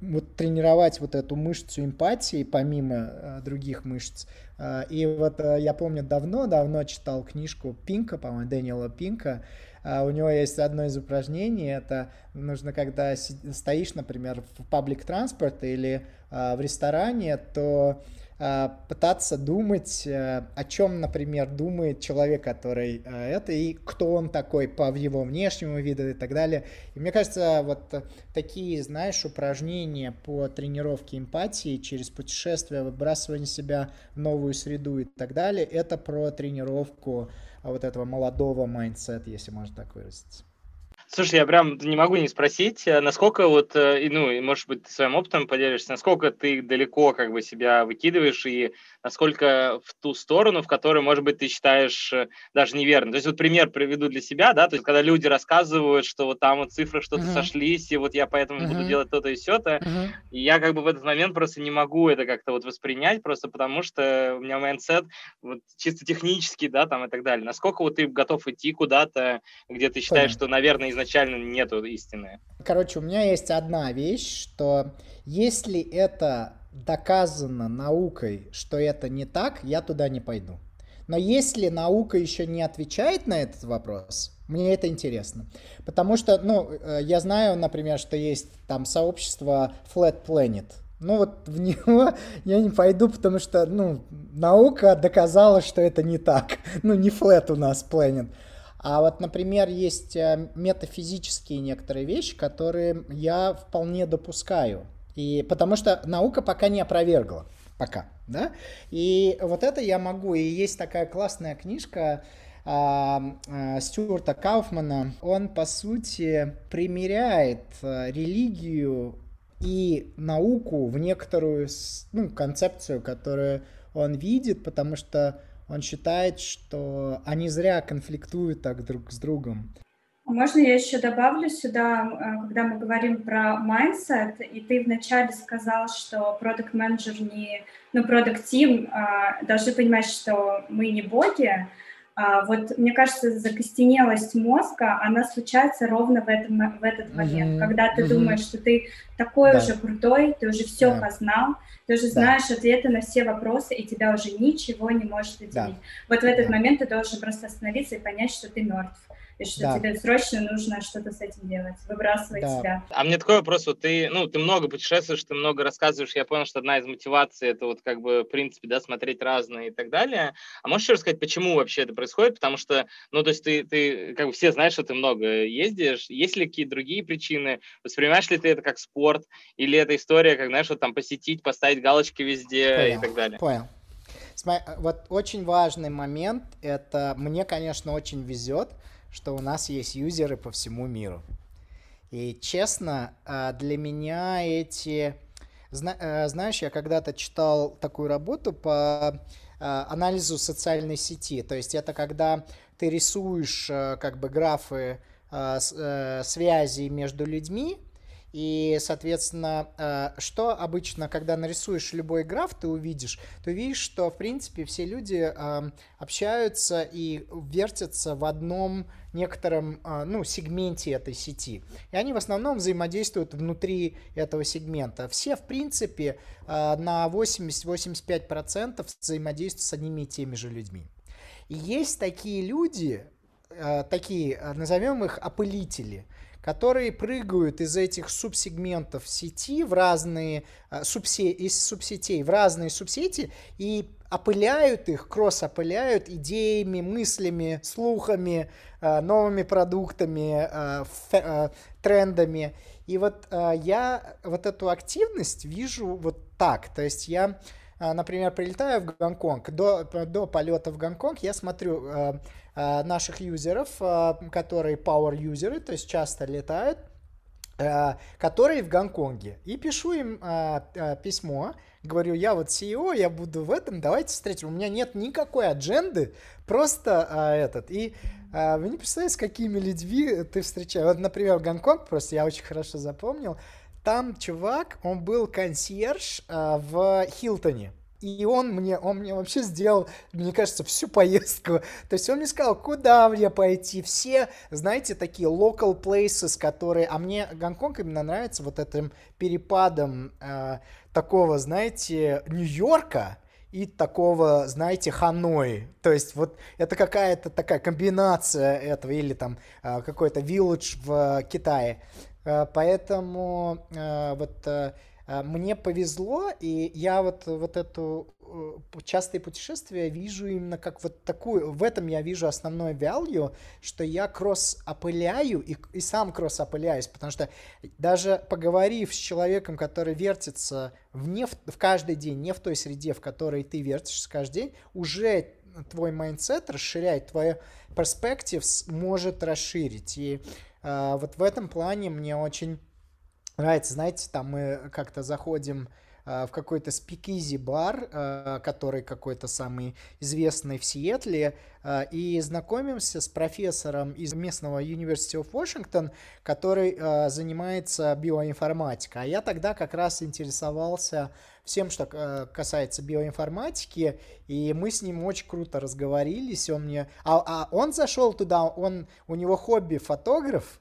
вот тренировать вот эту мышцу эмпатии помимо а, других мышц. А, и вот я помню давно-давно читал книжку Пинка, по-моему, Дэниела Пинка. У него есть одно из упражнений, это нужно, когда стоишь, например, в паблик транспорт или в ресторане, то Э, пытаться думать, э, о чем, например, думает человек, который э, это, и кто он такой по его внешнему виду и так далее. И мне кажется, вот такие, знаешь, упражнения по тренировке эмпатии через путешествие, выбрасывание себя в новую среду и так далее, это про тренировку вот этого молодого mindset а, если можно так выразиться. Слушай, я прям не могу не спросить, э, насколько вот, э, ну, и, может быть, ты своим опытом поделишься, насколько ты далеко как бы себя выкидываешь и насколько в ту сторону, в которой, может быть, ты считаешь э, даже неверно. То есть вот пример приведу для себя, да, то есть когда люди рассказывают, что вот там вот цифры что-то uh-huh. сошлись, и вот я поэтому uh-huh. буду делать то-то и все-то, uh-huh. и я как бы в этот момент просто не могу это как-то вот воспринять, просто потому что у меня mindset вот чисто технический, да, там и так далее. Насколько вот ты готов идти куда-то, где ты считаешь, Понятно. что, наверное, изначально нету истины? Короче, у меня есть одна вещь, что если это доказано наукой, что это не так, я туда не пойду. Но если наука еще не отвечает на этот вопрос, мне это интересно. Потому что, ну, э, я знаю, например, что есть там сообщество Flat Planet. Ну вот в него я не пойду, потому что, ну, наука доказала, что это не так. Ну, не flat у нас planet. А вот, например, есть э, метафизические некоторые вещи, которые я вполне допускаю. И потому что наука пока не опровергла. Пока, да? И вот это я могу. И есть такая классная книжка а, а, Стюарта Кауфмана. Он, по сути, примеряет а, религию и науку в некоторую ну, концепцию, которую он видит, потому что он считает, что они зря конфликтуют так друг с другом. Можно я еще добавлю сюда, э, когда мы говорим про mindset, и ты вначале сказал, что продукт менеджер не, ну, продукт team а, должны понимать, что мы не боги. А, вот мне кажется, закостенелость мозга, она случается ровно в, этом, в этот момент, mm-hmm. когда ты mm-hmm. думаешь, что ты такой да. уже крутой, ты уже все да. познал, ты уже знаешь да. ответы на все вопросы, и тебя уже ничего не может отделить. Да. Вот в этот да. момент ты должен просто остановиться и понять, что ты мертв и что да. тебе срочно нужно что-то с этим делать, выбрасывать да. себя. А мне такой вопрос, вот ты, ну, ты много путешествуешь, ты много рассказываешь, я понял, что одна из мотиваций это вот как бы, в принципе, да, смотреть разное и так далее. А можешь рассказать, почему вообще это происходит? Потому что, ну, то есть ты, ты как бы все знаешь, что ты много ездишь, есть ли какие-то другие причины? Воспринимаешь ли ты это как спорт? Или это история, как, знаешь, вот там посетить, поставить галочки везде понял, и так далее? Понял. Вот очень важный момент, это мне, конечно, очень везет, что у нас есть юзеры по всему миру. И честно, а, для меня эти... Э, знаешь, я когда-то читал такую работу по а, анализу социальной сети. То есть это когда ты рисуешь э, как бы графы а, э, связи между людьми, и, соответственно, э, что обычно, когда нарисуешь любой граф, ты увидишь, ты увидишь, что, в принципе, все люди эм, общаются и вертятся в одном некотором, э, ну, сегменте этой сети. И они в основном взаимодействуют внутри этого сегмента. Все, в принципе, э, на 80-85% взаимодействуют с одними и теми же людьми. И есть такие люди, такие, назовем их опылители – которые прыгают из этих субсегментов сети в разные а, субсе, из субсетей в разные субсети и опыляют их, кросс-опыляют идеями, мыслями, слухами, новыми продуктами, трендами. И вот я вот эту активность вижу вот так. То есть я например, прилетаю в Гонконг, до, до полета в Гонконг я смотрю Э, наших юзеров, э, которые power юзеры, то есть часто летают, э, которые в Гонконге. И пишу им письмо, говорю, я вот CEO, я буду в этом, давайте встретим. У меня нет никакой адженды, просто этот. И вы не представляете, с какими людьми ты встречаешь. Вот, например, Гонконг, просто я очень хорошо запомнил, там чувак, он был консьерж в Хилтоне. И он мне, он мне вообще сделал, мне кажется, всю поездку. То есть он мне сказал, куда мне пойти. Все, знаете, такие local places, которые... А мне Гонконг именно нравится вот этим перепадом э, такого, знаете, Нью-Йорка, и такого, знаете, Ханой. То есть вот это какая-то такая комбинация этого, или там э, какой-то village в Китае. Э, поэтому э, вот мне повезло, и я вот, вот эту э, частые путешествия вижу именно как вот такую, в этом я вижу основной value, что я кросс-опыляю и, и сам кросс-опыляюсь, потому что даже поговорив с человеком, который вертится в, не в, в каждый день, не в той среде, в которой ты вертишься каждый день, уже твой mindset расширяет, твой перспектив может расширить. И э, вот в этом плане мне очень нравится, знаете, там мы как-то заходим э, в какой-то спикизи бар, э, который какой-то самый известный в Сиэтле, э, и знакомимся с профессором из местного University of Washington, который занимается биоинформатикой. А я тогда как раз интересовался всем, что касается биоинформатики, и мы с ним очень круто разговорились. Он мне, а, а он зашел туда, он у него хобби фотограф,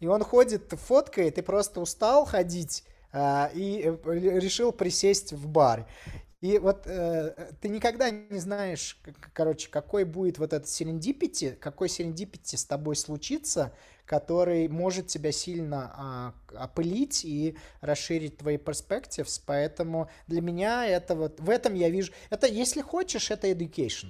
и он ходит, фоткает, и просто устал ходить, а, и э, решил присесть в бар. И вот э, ты никогда не знаешь, короче, какой будет вот этот серендипити, какой серендипити с тобой случится, который может тебя сильно э, опылить и расширить твои перспективы. Поэтому для меня это вот, в этом я вижу, это, если хочешь, это education.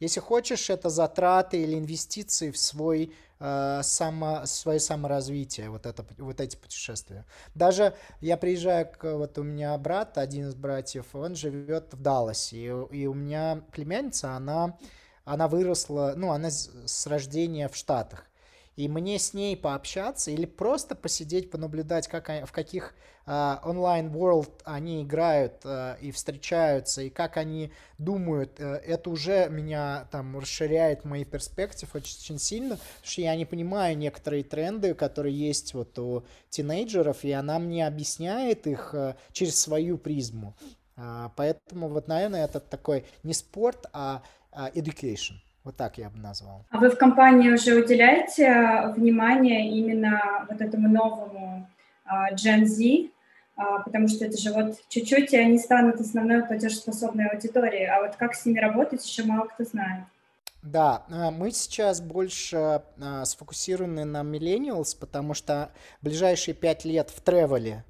Если хочешь, это затраты или инвестиции в свой э, само, свое саморазвитие, вот, это, вот эти путешествия. Даже я приезжаю, к, вот у меня брат, один из братьев, он живет в Далласе, и, и у меня племянница, она, она выросла, ну, она с рождения в Штатах и мне с ней пообщаться или просто посидеть, понаблюдать, как в каких uh, онлайн-world они играют uh, и встречаются, и как они думают, uh, это уже меня там расширяет мои перспективы очень, очень сильно, потому что я не понимаю некоторые тренды, которые есть вот у тинейджеров, и она мне объясняет их uh, через свою призму. Uh, поэтому вот, наверное, это такой не спорт, а education. Вот так я бы назвал. А вы в компании уже уделяете э, внимание именно вот этому новому Gen Z, uh, потому что это же вот чуть-чуть, и они станут основной платежеспособной аудиторией, а вот как с ними работать, еще мало кто знает. Да, э, мы сейчас больше сфокусированы на millennials, потому что ближайшие пять лет в тревеле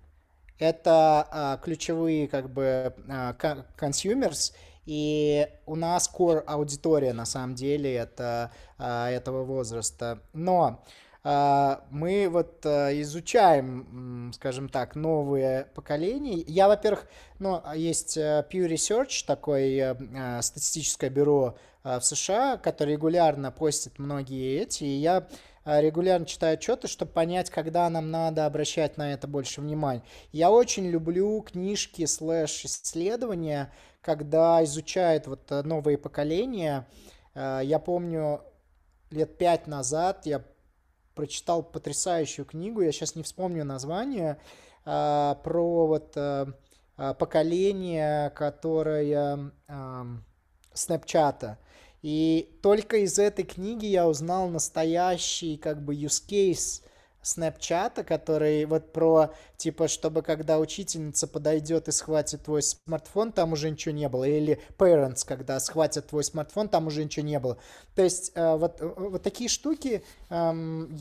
это ключевые как бы consumers, и у нас core аудитория на самом деле это а, этого возраста. Но а, мы вот а, изучаем, скажем так, новые поколения. Я, во-первых, ну, есть Pew Research, такое статистическое бюро в США, которое регулярно постит многие эти, и я регулярно читаю отчеты, чтобы понять, когда нам надо обращать на это больше внимания. Я очень люблю книжки слэш исследования, когда изучают вот э, новые поколения. Э, я помню, лет пять назад я прочитал потрясающую книгу, я сейчас не вспомню название, э, про вот поколение, которое Снэпчата. И только из этой книги я узнал настоящий как бы use case Снэпчата, который вот про, типа, чтобы когда учительница подойдет и схватит твой смартфон, там уже ничего не было. Или parents, когда схватят твой смартфон, там уже ничего не было. То есть э, вот, э, вот такие штуки эм,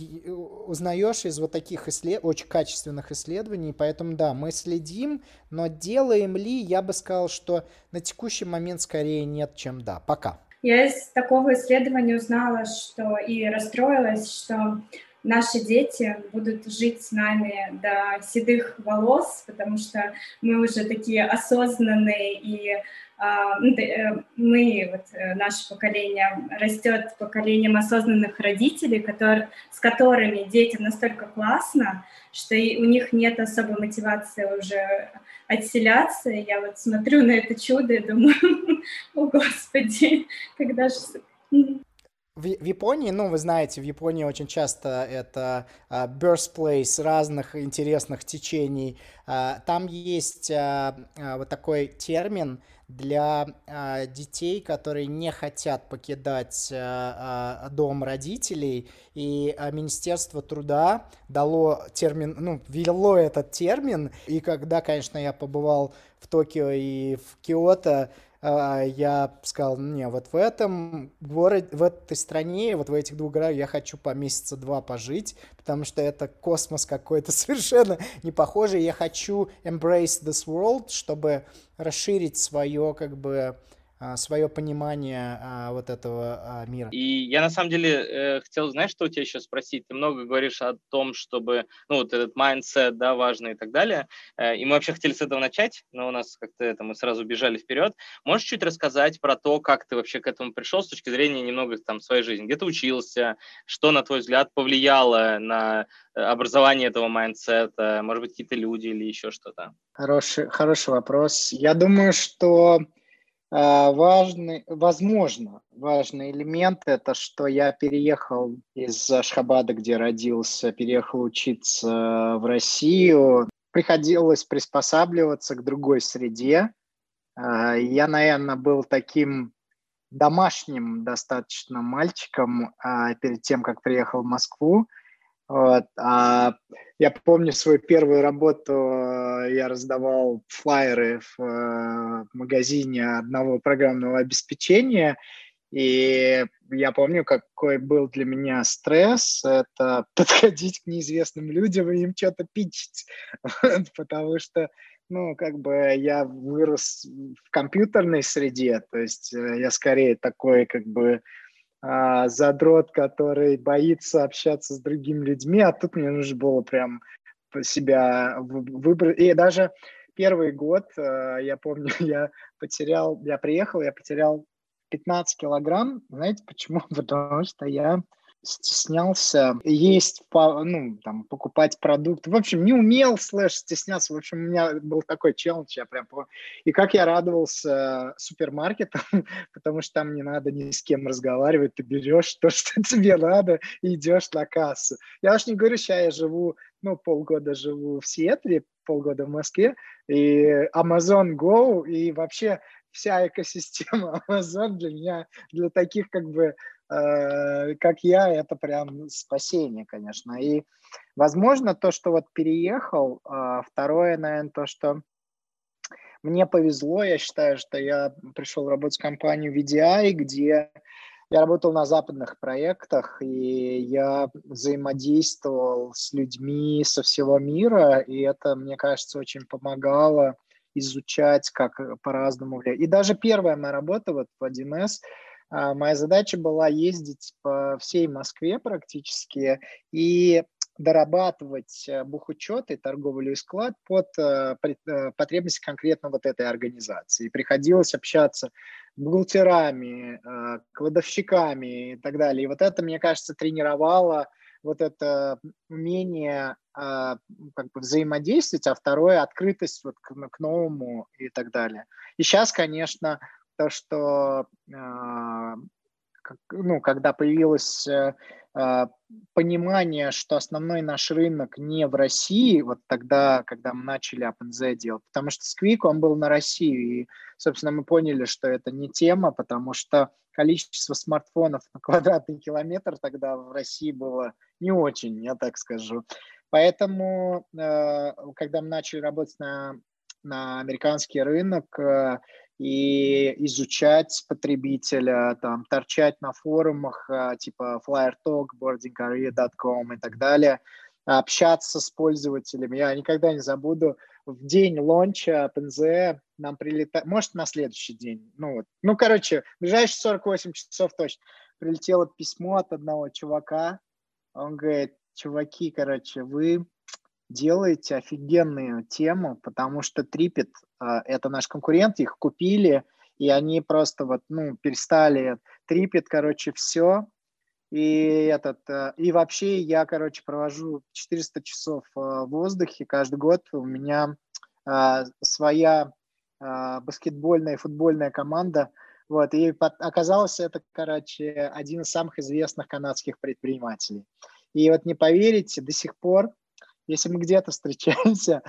узнаешь из вот таких исслед... очень качественных исследований. Поэтому да, мы следим, но делаем ли, я бы сказал, что на текущий момент скорее нет, чем да. Пока. Я из такого исследования узнала, что и расстроилась, что наши дети будут жить с нами до седых волос, потому что мы уже такие осознанные и а, ну, э, мы, вот, э, наше поколение, растет поколением осознанных родителей, который, с которыми детям настолько классно, что и у них нет особой мотивации уже отселяться. Я вот смотрю на это чудо и думаю, о господи, когда же в, в Японии, ну, вы знаете, в Японии очень часто это uh, birthplace разных интересных течений. Uh, там есть uh, uh, вот такой термин для э, детей, которые не хотят покидать э, э, дом родителей, и э, Министерство труда дало термин, ну, ввело этот термин, и когда, конечно, я побывал в Токио и в Киото, а, я сказал, не, вот в этом городе, в этой стране, вот в этих двух городах я хочу по месяца два пожить, потому что это космос какой-то совершенно не похожий. Я хочу embrace this world, чтобы расширить свое, как бы, а, свое понимание а, вот этого а, мира. И я на самом деле э, хотел, знаешь, что у тебя еще спросить? Ты много говоришь о том, чтобы, ну, вот этот mindset, да, важный и так далее. Э, и мы вообще хотели с этого начать, но у нас как-то это, мы сразу бежали вперед. Можешь чуть рассказать про то, как ты вообще к этому пришел с точки зрения немного там своей жизни? Где ты учился? Что, на твой взгляд, повлияло на э, образование этого mindset а? Может быть, какие-то люди или еще что-то? Хороший, хороший вопрос. Я думаю, что а, важный, возможно, важный элемент – это что я переехал из Ашхабада, где родился, переехал учиться в Россию. Приходилось приспосабливаться к другой среде. А, я, наверное, был таким домашним достаточно мальчиком а, перед тем, как приехал в Москву. Вот. А я помню свою первую работу, э, я раздавал флайеры в э, магазине одного программного обеспечения, и я помню, какой был для меня стресс, это подходить к неизвестным людям и им что-то пичить, потому что, ну, как бы я вырос в компьютерной среде, то есть э, я скорее такой, как бы, а, задрот, который боится общаться с другими людьми, а тут мне нужно было прям себя выбрать. И даже первый год, а, я помню, я потерял, я приехал, я потерял 15 килограмм. Знаете почему? Потому что я стеснялся есть, ну, там, покупать продукты. В общем, не умел, слэш, стесняться. В общем, у меня был такой челлендж, я прям. И как я радовался супермаркетам, потому что там не надо ни с кем разговаривать, ты берешь то, что тебе надо, и идешь на кассу. Я уж не говорю, сейчас я живу, ну, полгода живу в Сиэтле, полгода в Москве, и Amazon Go, и вообще вся экосистема Amazon для меня, для таких как бы Э, как я, это прям спасение, конечно. И, возможно, то, что вот переехал, а, второе, наверное, то, что мне повезло, я считаю, что я пришел работать в компанию VDI, где я работал на западных проектах, и я взаимодействовал с людьми со всего мира, и это, мне кажется, очень помогало изучать, как по-разному влияет. И даже первая моя работа вот в 1С, а, моя задача была ездить по всей Москве практически и дорабатывать э, бухучет и торговлю и склад под э, э, потребности конкретно вот этой организации. Приходилось общаться с бухгалтерами, кладовщиками и так далее. И вот это, мне кажется, тренировало вот это умение как бы взаимодействовать, а второе открытость вот к, к новому и так далее. И сейчас, конечно, то, что а, ну, когда появилось э, а, понимание, что основной наш рынок не в России, вот тогда, когда мы начали OpenZ делать, потому что Squeak, он был на Россию, и, собственно, мы поняли, что это не тема, потому что количество смартфонов на квадратный километр тогда в России было не очень, я так скажу. Поэтому, э, когда мы начали работать на, на американский рынок, э, и изучать потребителя, там, торчать на форумах а, типа FlyerTalk, boardingcareer.com и так далее, общаться с пользователями. Я никогда не забуду, в день лонча PNZ нам прилетает, может, на следующий день, ну, вот. ну, короче, в ближайшие 48 часов точно, прилетело письмо от одного чувака, он говорит, чуваки, короче, вы делаете офигенную тему, потому что Трипет а, это наш конкурент, их купили, и они просто вот, ну, перестали. Трипет, короче, все. И этот, а, и вообще я, короче, провожу 400 часов а, в воздухе каждый год. У меня своя баскетбольная и футбольная команда. Вот, и оказалось, это, короче, один из самых известных канадских предпринимателей. И вот не поверите, до сих пор если мы где-то встречаемся,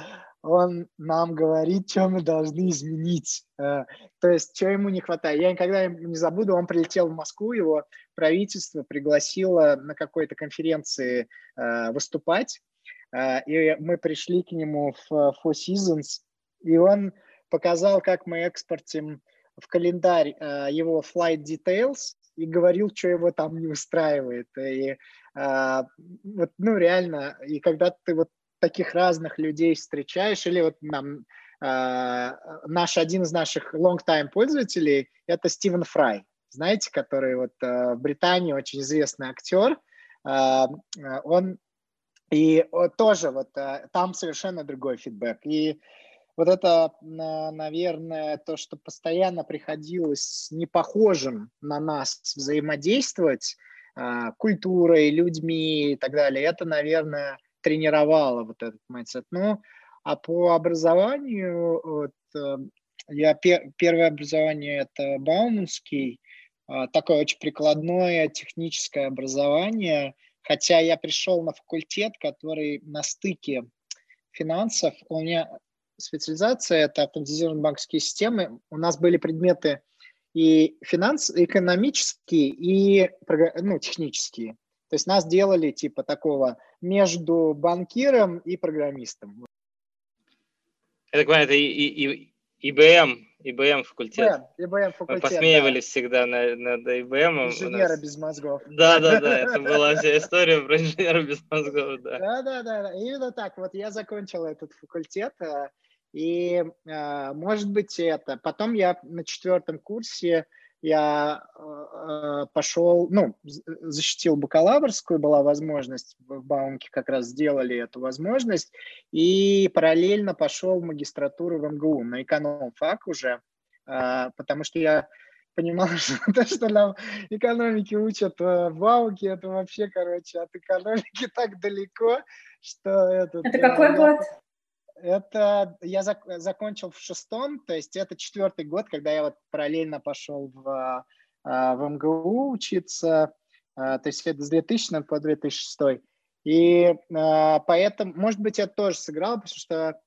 он нам говорит, что мы должны изменить. Э, то есть, что ему не хватает. Я никогда не забуду, он прилетел в Москву, его правительство пригласило на какой-то конференции э, выступать, э, и мы пришли к нему в Four Seasons, и он показал, как мы экспортим в календарь его flight details и говорил, что его там не устраивает. И вот, ну, реально, и когда ты вот таких разных людей встречаешь, или вот нам э, наш один из наших long-time пользователей это Стивен Фрай, знаете, который вот э, в Британии очень известный актер, э, он и тоже вот э, там совершенно другой фидбэк. И вот это, наверное, то, что постоянно приходилось с непохожим на нас взаимодействовать, культурой, людьми и так далее, это, наверное, тренировала вот этот mindset. Ну, а по образованию, вот, э, я пер, первое образование это Бауманский, а, такое очень прикладное техническое образование, хотя я пришел на факультет, который на стыке финансов, у меня специализация это автоматизированные банковские системы, у нас были предметы и финанс, экономические, и ну, технические. То есть нас делали типа такого между банкиром и программистом. Я так понимаю, это и, и, и ИБМ, ИБМ факультет. ИБМ, ИБМ факультет, Мы посмеивались да. всегда над, над ИБМ. Инженера нас... без мозгов. Да, да, да, это была вся история про инженера без мозгов, да. Да, да, да, именно так. Вот я закончил этот факультет, э, и, э, может быть, это. Потом я на четвертом курсе я э, пошел, ну, защитил бакалаврскую, была возможность, в Баумке как раз сделали эту возможность, и параллельно пошел в магистратуру в МГУ, на эконом-фак уже, э, потому что я понимал, что то, что нам экономики учат в Баумке, это вообще, короче, от экономики так далеко, что это... Это какой год? Это я зак закончил в шестом, то есть это четвертый год, когда я вот параллельно пошел в, а, в МГУ учиться, а, то есть это с 2000 по 2006. И а, поэтому, может быть, это тоже сыграло, потому что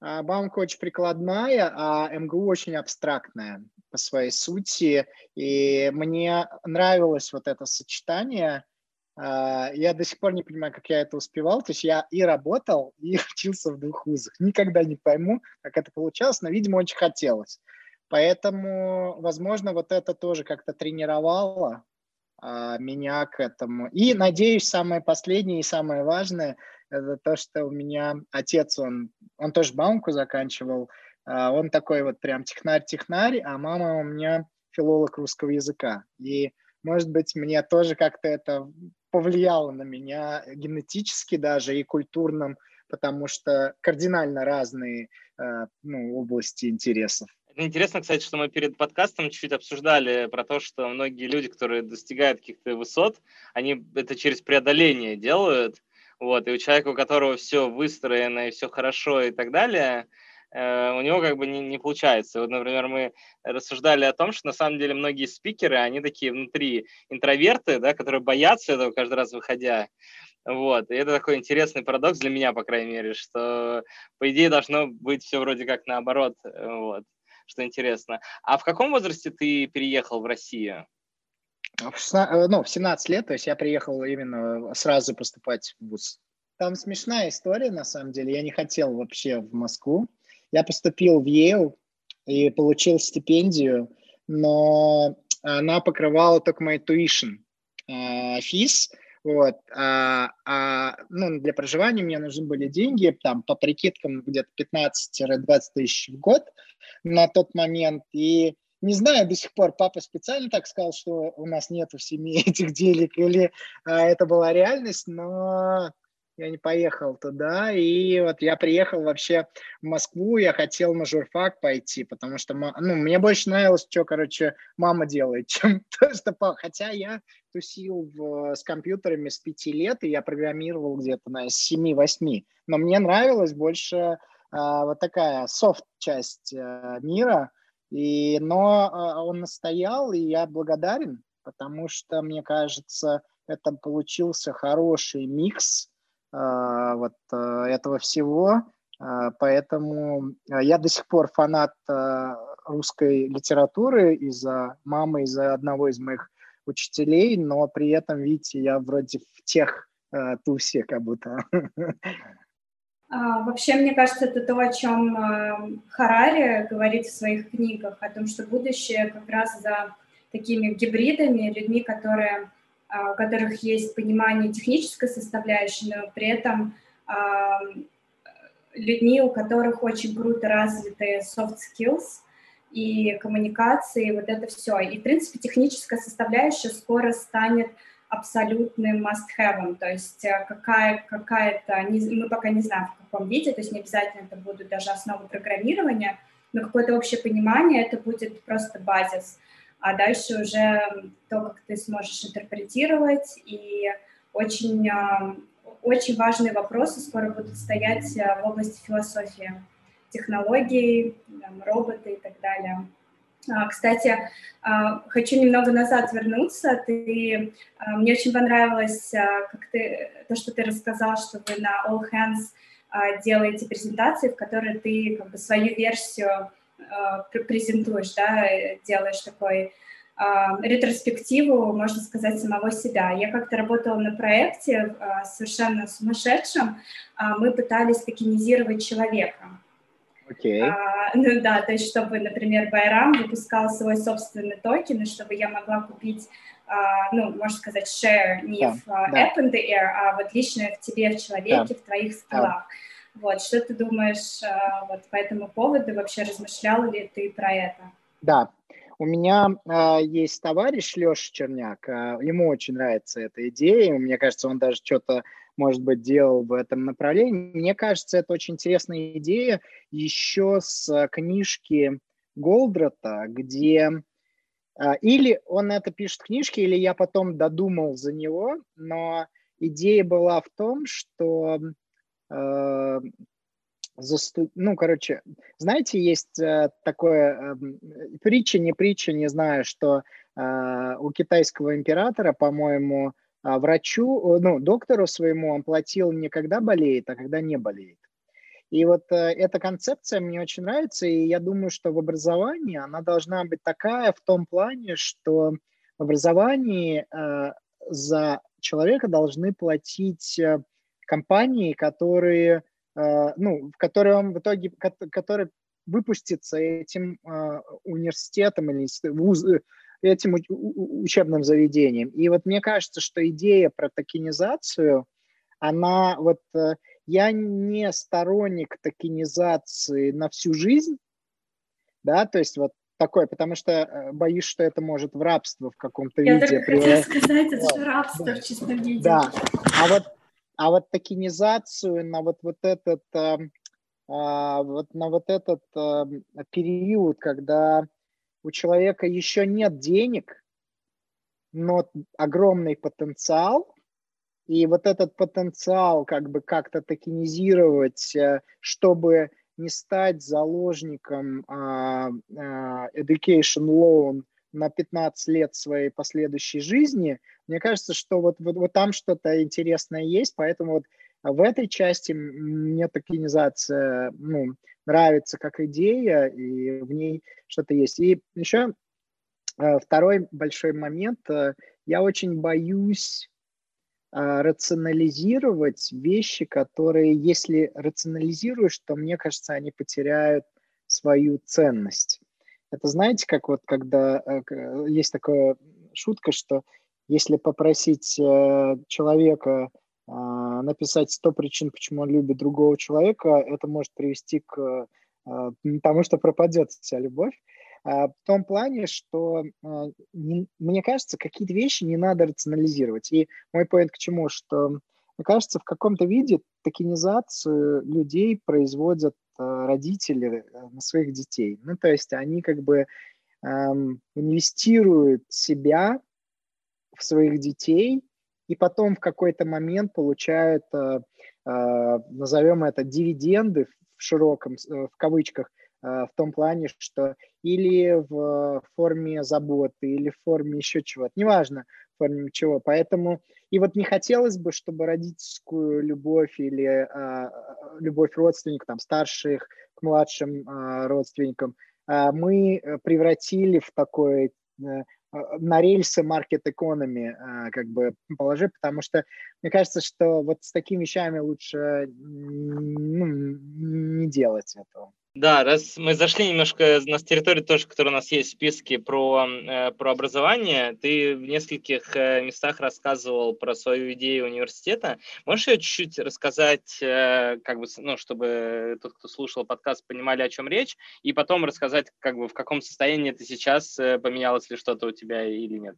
Баумка очень прикладная, а МГУ очень абстрактная по своей сути. И мне нравилось вот это сочетание – а, я до сих пор не понимаю, как я это успевал. То есть я и работал, и учился в двух вузах. Никогда не пойму, как это получалось, но, видимо, очень хотелось. Поэтому, возможно, вот это тоже как-то тренировало а, меня к этому. И, надеюсь, самое последнее и самое важное, это то, что у меня отец, он, он тоже Баумку заканчивал, а, он такой вот прям технарь-технарь, а мама у меня филолог русского языка. И, может быть, мне тоже как-то это повлияло на меня генетически даже и культурным, потому что кардинально разные э, ну, области интересов. Интересно, кстати, что мы перед подкастом чуть-чуть обсуждали про то, что многие люди, которые достигают каких-то высот, они это через преодоление делают. Вот, и у человека, у которого все выстроено и все хорошо и так далее, у него как бы не, не получается. Вот, например, мы рассуждали о том, что на самом деле многие спикеры, они такие внутри интроверты, да, которые боятся этого каждый раз выходя. Вот. И это такой интересный парадокс для меня, по крайней мере, что, по идее, должно быть все вроде как наоборот. Вот. Что интересно. А в каком возрасте ты переехал в Россию? В 16, э, ну, в 17 лет, то есть я приехал именно сразу поступать в ВУЗ. Там смешная история, на самом деле. Я не хотел вообще в Москву. Я поступил в Yale и получил стипендию, но она покрывала только мой tuition э, физ, вот, а, а, ну, для проживания мне нужны были деньги, там, по прикидкам, где-то 15-20 тысяч в год на тот момент, и не знаю до сих пор, папа специально так сказал, что у нас нет в семье этих денег, или а, это была реальность, но я не поехал туда, и вот я приехал вообще в Москву, я хотел на журфак пойти, потому что, ну, мне больше нравилось, что, короче, мама делает, чем то, что, хотя я тусил в, с компьютерами с пяти лет, и я программировал где-то на 7-8, но мне нравилась больше а, вот такая софт-часть а, мира, и, но а, он настоял, и я благодарен, потому что, мне кажется, это получился хороший микс, вот э, этого всего. Поэтому я до сих пор фанат русской литературы из-за мамы, из-за одного из моих учителей, но при этом, видите, я вроде в тех э, тусе как будто. А, вообще, мне кажется, это то, о чем э, Харари говорит в своих книгах, о том, что будущее как раз за такими гибридами, людьми, которые, э, у которых есть понимание технической составляющей, но при этом э, людьми, у которых очень круто развиты soft skills, и коммуникации, вот это все. И, в принципе, техническая составляющая скоро станет абсолютным must-have, то есть э, какая, какая-то, мы пока не знаем в каком виде, то есть не обязательно это будут даже основы программирования, но какое-то общее понимание, это будет просто базис, а дальше уже то, как ты сможешь интерпретировать, и очень, э, очень важные вопросы скоро будут стоять э, в области философии технологий, роботы и так далее. А, кстати, а, хочу немного назад вернуться. Ты, а, мне очень понравилось, как ты, то, что ты рассказал, что вы на All Hands делаете презентации, в которой ты как бы свою версию презентуешь, да, делаешь такой ретроспективу, можно сказать, самого себя. Я как-то работала на проекте совершенно сумасшедшем. Мы пытались токенизировать человека. Okay. А, ну да, то есть чтобы, например, Байрам выпускал свой собственный токен, и чтобы я могла купить, а, ну, можно сказать, share не да, в да. App in the Air, а вот лично в тебе, в человеке, да. в твоих скиллах. Да. Вот, что ты думаешь а, вот по этому поводу? Вообще размышлял ли ты про это? Да, у меня э, есть товарищ Леша Черняк, э, ему очень нравится эта идея, мне кажется, он даже что-то может быть, делал в этом направлении. Мне кажется, это очень интересная идея еще с книжки Голдрата, где а, или он это пишет в книжке, или я потом додумал за него, но идея была в том, что э, засту... ну, короче, знаете, есть э, такое э, притча, не притча, не знаю, что э, у китайского императора, по-моему, а врачу, ну, доктору своему он платил не когда болеет, а когда не болеет. И вот э, эта концепция мне очень нравится, и я думаю, что в образовании она должна быть такая в том плане, что в образовании э, за человека должны платить э, компании, которые, э, ну, в которые он в итоге, который выпустится этим э, университетом или вуз, этим учебным заведением. И вот мне кажется, что идея про токенизацию, она вот... Э, я не сторонник токенизации на всю жизнь, да, то есть вот такой, потому что э, боюсь, что это может в рабство в каком-то виде. Я только хотела сказать, это же рабство да. в чистом виде. Да, а вот, а вот токенизацию на вот, вот этот, э, вот на вот этот э, период, когда у человека еще нет денег, но огромный потенциал, и вот этот потенциал как бы как-то токенизировать, э, чтобы не стать заложником uh, uh, education loan на 15 лет своей последующей жизни, мне кажется, что вот, вот, вот там что-то интересное есть, поэтому вот в этой части мне токенизация ну, нравится как идея, и в ней что-то есть. И еще э, второй большой момент. Э, я очень боюсь э, рационализировать вещи, которые, если рационализируешь, то, мне кажется, они потеряют свою ценность. Это знаете, как вот когда есть такая шутка, что если попросить человека а, написать 100 причин, почему он любит другого человека, это может привести к а, тому, что пропадет вся любовь. А, в том плане, что мне кажется, какие-то вещи не надо рационализировать. И мой поинт к чему, что мне кажется, в каком-то виде токенизацию людей производят родители э, на своих детей. Ну, то есть они как бы эм, инвестируют себя в своих детей, и потом в какой-то момент получают, э, э, назовем это, дивиденды в широком, э, в кавычках, в том плане, что или в форме заботы, или в форме еще чего-то, неважно, в форме чего. Поэтому и вот не хотелось бы, чтобы родительскую любовь или а, любовь родственников, там, старших к младшим а, родственникам, а, мы превратили в такой э, на рельсы economy как бы положи, потому что мне кажется, что вот с такими вещами лучше ну, не делать этого. Да, раз мы зашли немножко на территорию тоже, которая у нас есть в списке про, э, про образование, ты в нескольких э, местах рассказывал про свою идею университета. Можешь ее чуть-чуть рассказать, э, как бы, ну, чтобы тот, кто слушал подкаст, понимали, о чем речь, и потом рассказать, как бы, в каком состоянии ты сейчас, поменялось ли что-то у тебя или нет?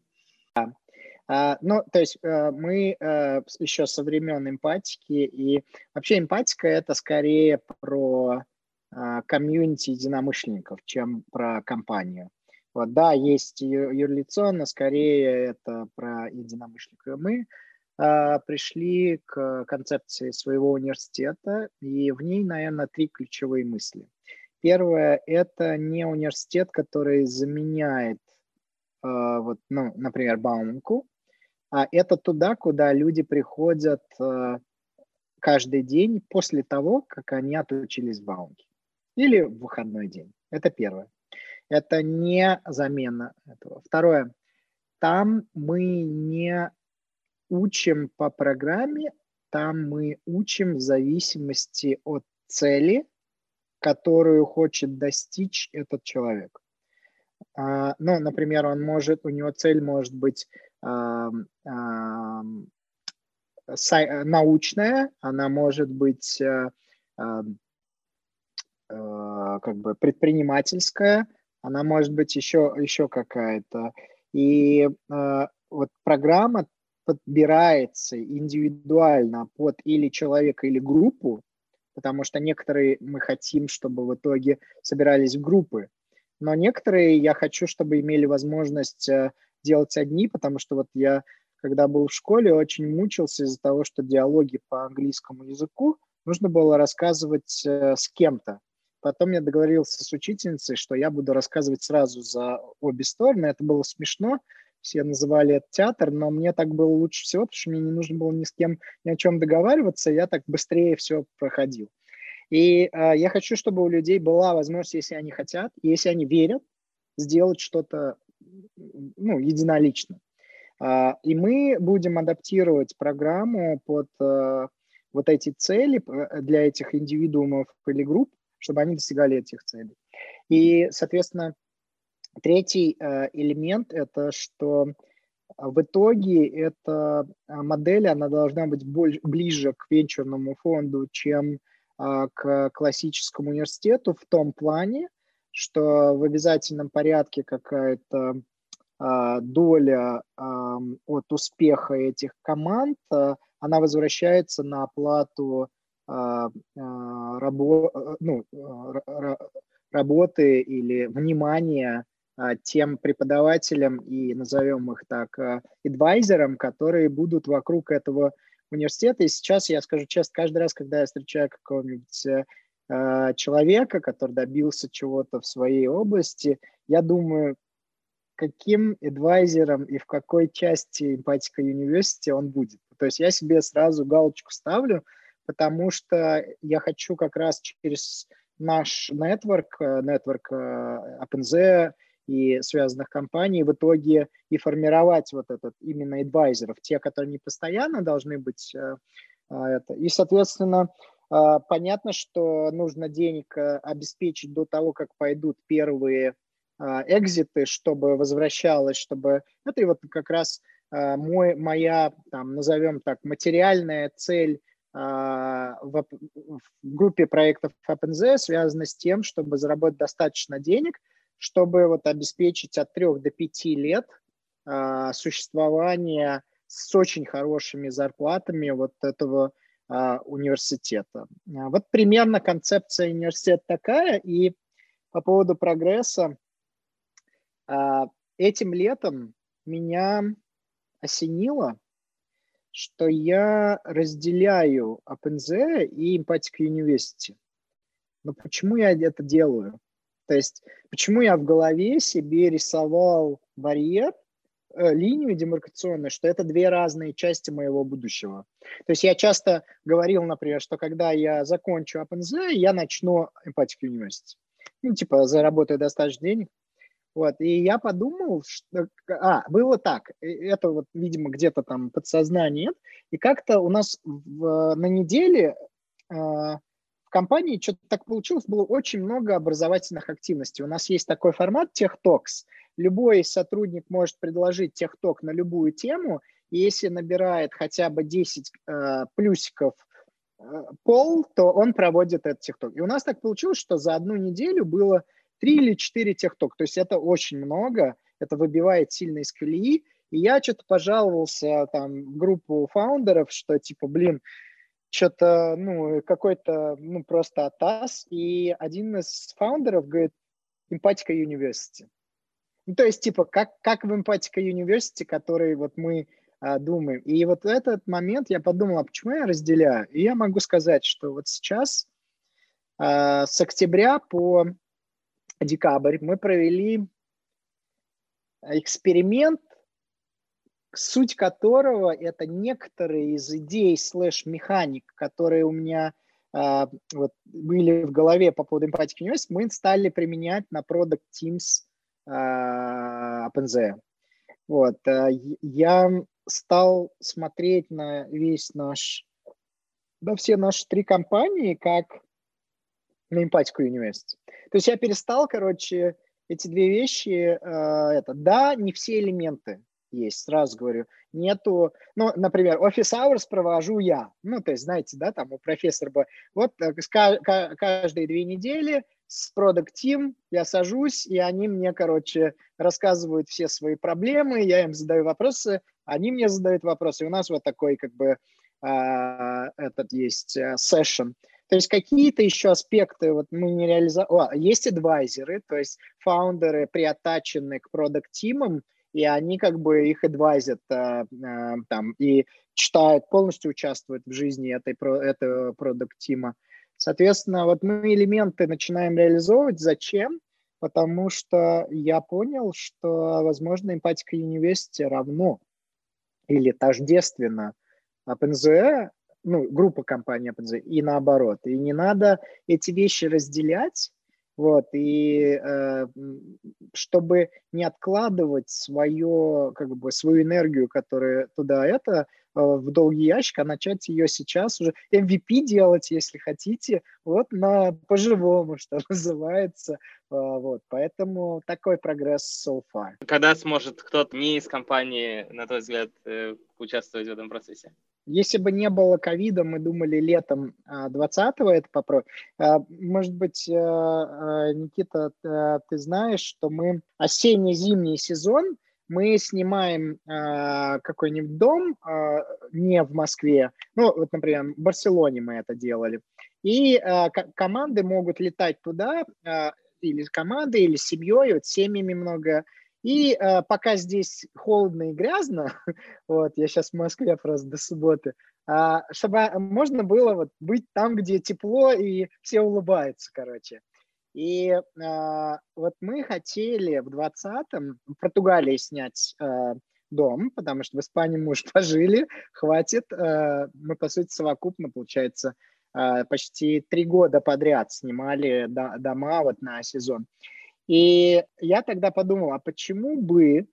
Uh, ну, то есть uh, мы uh, еще со времен эмпатики, и вообще эмпатика это скорее про а, комьюнити единомышленников, чем про компанию. Вот, да, есть юрлицо, но скорее это про единомышленников. Мы э, пришли к концепции своего университета, и в ней, наверное, три ключевые мысли. Первое – это не университет, который заменяет, э, вот, ну, например, Бауманку, а это туда, куда люди приходят э, каждый день после того, как они отучились в Баумке или в выходной день. Это первое. Это не замена этого. Второе. Там мы не учим по программе, там мы учим в зависимости от цели, которую хочет достичь этот человек. А, ну, например, он может, у него цель может быть научная, она может быть Э, как бы предпринимательская, она может быть еще, еще какая-то. И э, вот программа подбирается индивидуально под или человека, или группу, потому что некоторые мы хотим, чтобы в итоге собирались в группы, но некоторые я хочу, чтобы имели возможность э, делать одни, потому что вот я, когда был в школе, очень мучился из-за того, что диалоги по английскому языку нужно было рассказывать э, с кем-то. Потом я договорился с учительницей, что я буду рассказывать сразу за обе стороны. Это было смешно, все называли это театр, но мне так было лучше всего, потому что мне не нужно было ни с кем ни о чем договариваться, я так быстрее все проходил. И э, я хочу, чтобы у людей была возможность, если они хотят, если они верят, сделать что-то ну, единолично. Э, и мы будем адаптировать программу под э, вот эти цели э, для этих индивидуумов или групп, чтобы они достигали этих целей. И, соответственно, третий э, элемент – это что в итоге эта э, модель, она должна быть больше, ближе к венчурному фонду, чем э, к классическому университету в том плане, что в обязательном порядке какая-то доля от успеха этих команд, она возвращается на оплату рабо, э, ну, работы или внимания а, тем преподавателям и назовем их так адвайзерам, которые будут вокруг этого университета. И сейчас я скажу честно, каждый раз, когда я встречаю какого-нибудь э, человека, который добился чего-то в своей области, я думаю, каким адвайзером и в какой части Empathica University он будет. То есть я себе сразу галочку ставлю – потому что я хочу как раз через наш network, э, network э, OpenZ и связанных компаний в итоге и формировать вот этот именно адвайзеров, те, которые не постоянно должны быть э, это. И, соответственно, понятно, что нужно денег обеспечить до того, как пойдут первые экзиты, чтобы возвращалось, чтобы... Это и вот как раз мой, моя, там, назовем так, материальная цель в, в группе проектов OpenZ связано с тем, чтобы заработать достаточно денег, чтобы вот обеспечить от 3 до 5 лет а, существования с очень хорошими зарплатами вот этого а, университета. А, вот примерно концепция университета такая. И по поводу прогресса, а, этим летом меня осенило, что я разделяю OpenZ и Empathic University. Но почему я это делаю? То есть почему я в голове себе рисовал барьер, э, линию демаркационную, что это две разные части моего будущего. То есть я часто говорил, например, что когда я закончу OpenZ, я начну Empathic University. Ну, типа, заработаю достаточно денег. Вот, и я подумал, что... А, было так, это вот, видимо, где-то там подсознание, и как-то у нас в, на неделе э, в компании что-то так получилось, было очень много образовательных активностей. У нас есть такой формат TechTalks. Любой сотрудник может предложить TechTalk на любую тему, и если набирает хотя бы 10 э, плюсиков э, пол, то он проводит этот TechTalk. И у нас так получилось, что за одну неделю было 3 или 4 TechTalk. То есть это очень много, это выбивает сильно из колеи. И я что-то пожаловался там в группу фаундеров, что типа, блин, что-то, ну, какой-то, ну, просто атас. И один из фаундеров говорит, Empathica University. Ну, то есть, типа, как, как в Empathica University, который вот мы а, думаем. И вот этот момент я подумал, а почему я разделяю? И я могу сказать, что вот сейчас а, с октября по декабрь мы провели эксперимент, суть которого это некоторые из идей слэш-механик, которые у меня э, вот, были в голове по поводу Empathic University, мы стали применять на Product Teams э, OpenZ. Вот, э, я стал смотреть на весь наш, на все наши три компании, как на Empathic University. То есть я перестал, короче, эти две вещи, э, это, да, не все элементы есть, сразу говорю. Нету, ну, например, офис hours провожу я. Ну, то есть, знаете, да, там у профессора бы, вот э, каждые две недели с Product Team я сажусь, и они мне, короче, рассказывают все свои проблемы, я им задаю вопросы, они мне задают вопросы, и у нас вот такой, как бы, э, этот есть э, session. То есть какие-то еще аспекты вот мы не реализовали. Есть адвайзеры, то есть фаундеры приотачены к продукт-тимам, и они как бы их адвайзят э, э, там и читают, полностью участвуют в жизни этой, этого продукт-тима. Соответственно, вот мы элементы начинаем реализовывать. Зачем? Потому что я понял, что, возможно, эмпатика University равно или тождественно OpenZE, ну, группа компаний OpenZE, и наоборот. И не надо эти вещи разделять, вот, и э, чтобы не откладывать свое, как бы, свою энергию, которая туда это, э, в долгий ящик, а начать ее сейчас уже MVP делать, если хотите, вот на по-живому, что называется. Э, вот, поэтому такой прогресс so far. Когда сможет кто-то не из компании, на твой взгляд, э, участвовать в этом процессе? Если бы не было ковида, мы думали летом 20-го это попробовать. А, может быть, Никита, ты знаешь, что мы осенне-зимний сезон мы снимаем какой-нибудь дом не в Москве, ну, вот, например, в Барселоне мы это делали, и команды могут летать туда, или с командой, или семьей, вот семьями много. И э, пока здесь холодно и грязно, вот, я сейчас в Москве просто до субботы, э, чтобы можно было вот быть там, где тепло и все улыбаются, короче. И э, вот мы хотели в 20-м в Португалии снять э, дом, потому что в Испании мы уже пожили, хватит. Э, мы, по сути, совокупно, получается, э, почти три года подряд снимали дома вот на сезон. И я тогда подумал, а почему бы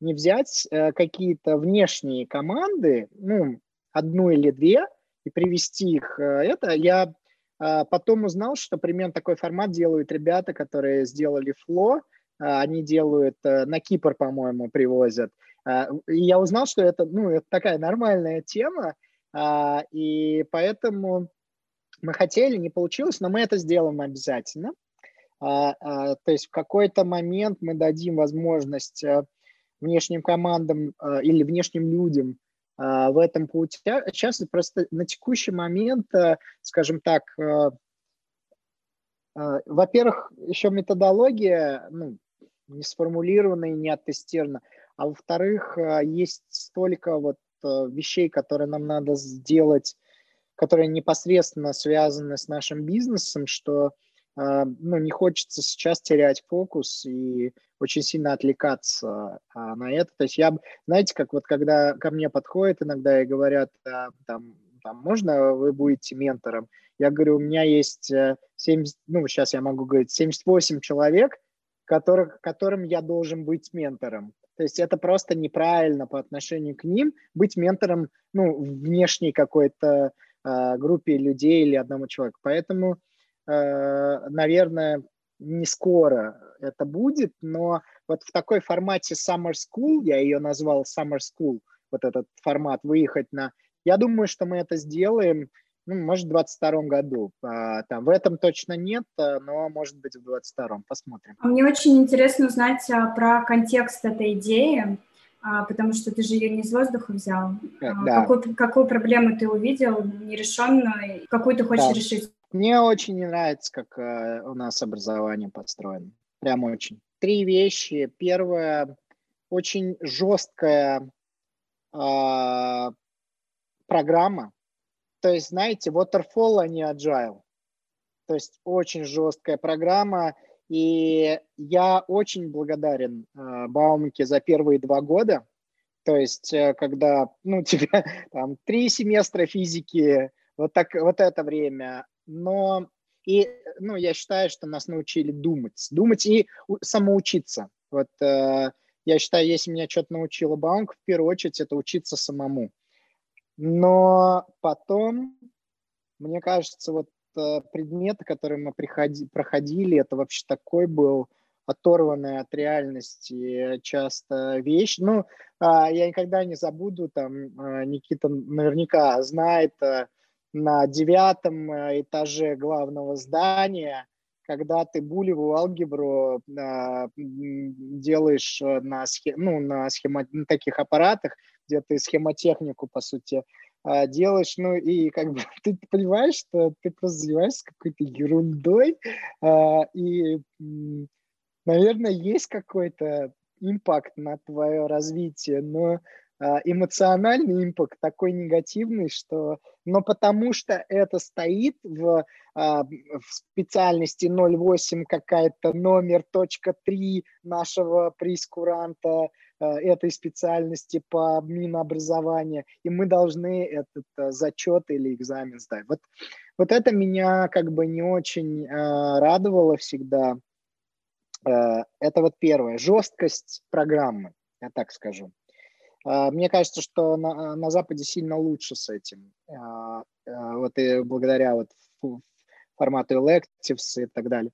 не взять э, какие-то внешние команды, ну, одну или две, и привести их. Э, это я потом узнал, что примерно такой формат делают ребята, которые сделали Фло, э, они делают э, на Кипр, по-моему, привозят. Э, и я узнал, что это, ну, это такая нормальная тема, э, и поэтому мы хотели, не получилось, но мы это сделаем обязательно. А, а, то есть в какой-то момент мы дадим возможность э, внешним командам а, или внешним людям в этом поучаствовать. Просто на текущий момент, э, скажем так, э, во-первых, еще методология ну, не сформулирована и не оттестирована, а во-вторых, есть столько вот вещей, которые нам надо сделать, которые непосредственно связаны с нашим бизнесом, что э, ну, не хочется сейчас терять фокус и очень сильно отвлекаться а, на это. То есть я, знаете, как вот когда ко мне подходят иногда и говорят, а, там, там, можно вы будете ментором? Я говорю, у меня есть 70, ну, сейчас я могу говорить, 78 человек, которых, которым я должен быть ментором. То есть это просто неправильно по отношению к ним быть ментором ну, внешней какой-то э, группе людей или одному человеку. Поэтому, э, наверное, не скоро это будет, но вот в такой формате Summer School, я ее назвал Summer School, вот этот формат выехать на... Я думаю, что мы это сделаем ну, может, в 22 году. А, там, в этом точно нет, а, но, может быть, в 22 посмотрим. А мне очень интересно узнать про контекст этой идеи, потому что ты же ее не из воздуха взял. Э, да. Какую, какую проблему ты увидел нерешенную, какую ты хочешь да. решить? Мне очень не нравится, как э, у нас образование построено. Прям очень. Три вещи. Первое, очень жесткая э, программа, то есть, знаете, waterfall, а не agile. То есть очень жесткая программа. И я очень благодарен э, Баумке за первые два года. То есть, э, когда ну, тебя там три семестра физики, вот, так, вот это время. Но и, ну, я считаю, что нас научили думать. Думать и самоучиться. Вот э, я считаю, если меня что-то научила Баумка, в первую очередь, это учиться самому. Но потом, мне кажется, вот э, предметы, которые мы приходи, проходили, это вообще такой был оторванная от реальности часто вещь. Ну, а, я никогда не забуду, там, э, Никита наверняка знает, э, на девятом этаже главного здания, когда ты булевую алгебру делаешь на, схем, ну, на, схема, на таких аппаратах, где ты схемотехнику, по сути, а, делаешь, ну и как бы ты понимаешь, что ты просто занимаешься какой-то ерундой, а, и, наверное, есть какой-то импакт на твое развитие, но эмоциональный импакт такой негативный, что, но потому что это стоит в, в специальности 08 какая-то номер точка 3 нашего прескуранта, Э, этой специальности по Минобразования, и мы должны этот зачет или экзамен сдать. Вот, вот это меня как бы не очень радовало всегда. Это вот первое. Жесткость программы, я так скажу. Э, мне кажется, что на, на Западе сильно лучше с этим. Э, э, вот и благодаря вот формату electives и так далее.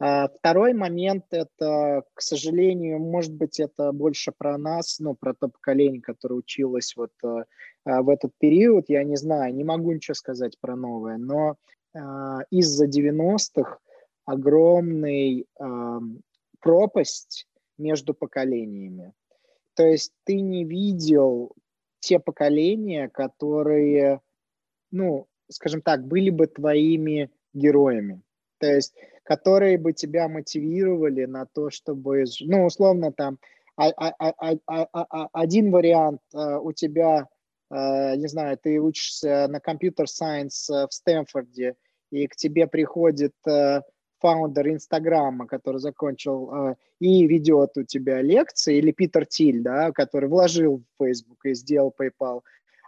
А второй момент – это, к сожалению, может быть, это больше про нас, ну, про то поколение, которое училось вот э, а, в этот период. Я не знаю, не могу ничего сказать про новое, но а, из-за 90-х огромный пропасть между поколениями. То есть ты не видел те поколения, которые, ну, скажем так, были бы твоими героями. То есть которые бы тебя мотивировали на то, чтобы, ну, условно, там, а, а, а, один вариант у тебя, не знаю, ты учишься на компьютер-сайенс в Стэнфорде, и к тебе приходит фаундер Инстаграма, который закончил и ведет у тебя лекции, или Питер Тиль, да, который вложил в Facebook и сделал PayPal.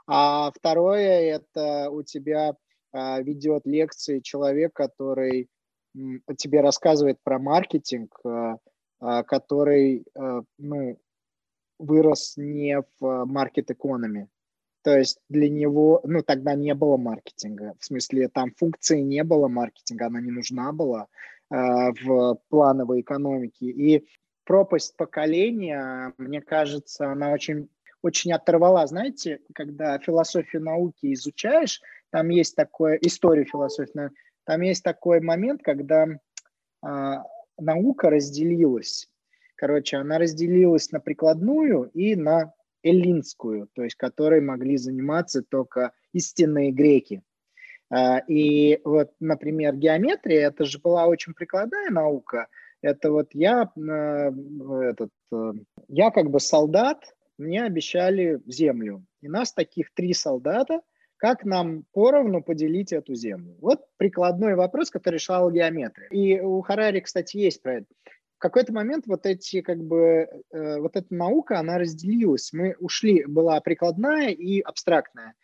А второе, это у тебя ведет лекции человек, который тебе рассказывает про маркетинг, э, э, который э, ну, вырос не в маркет экономи. То есть для него, ну, тогда не было маркетинга. В смысле, там функции не было маркетинга, она не нужна была э, в плановой экономике. И пропасть поколения, мне кажется, она очень, очень оторвала. Знаете, когда философию науки изучаешь, там есть такое, историю философии там есть такой момент, когда а, наука разделилась. Короче, она разделилась на прикладную и на эллинскую, то есть которой могли заниматься только истинные греки. А, и вот, например, геометрия, это же была очень прикладная наука. Это вот я, а, этот, а, я как бы солдат, мне обещали землю. И нас таких три солдата как нам поровну поделить эту землю? Вот прикладной вопрос, который решал геометрия. И у Харари, кстати, есть про это. В какой-то момент вот эти, как бы, э, вот эта наука, она разделилась. Мы ушли, была прикладная и абстрактная.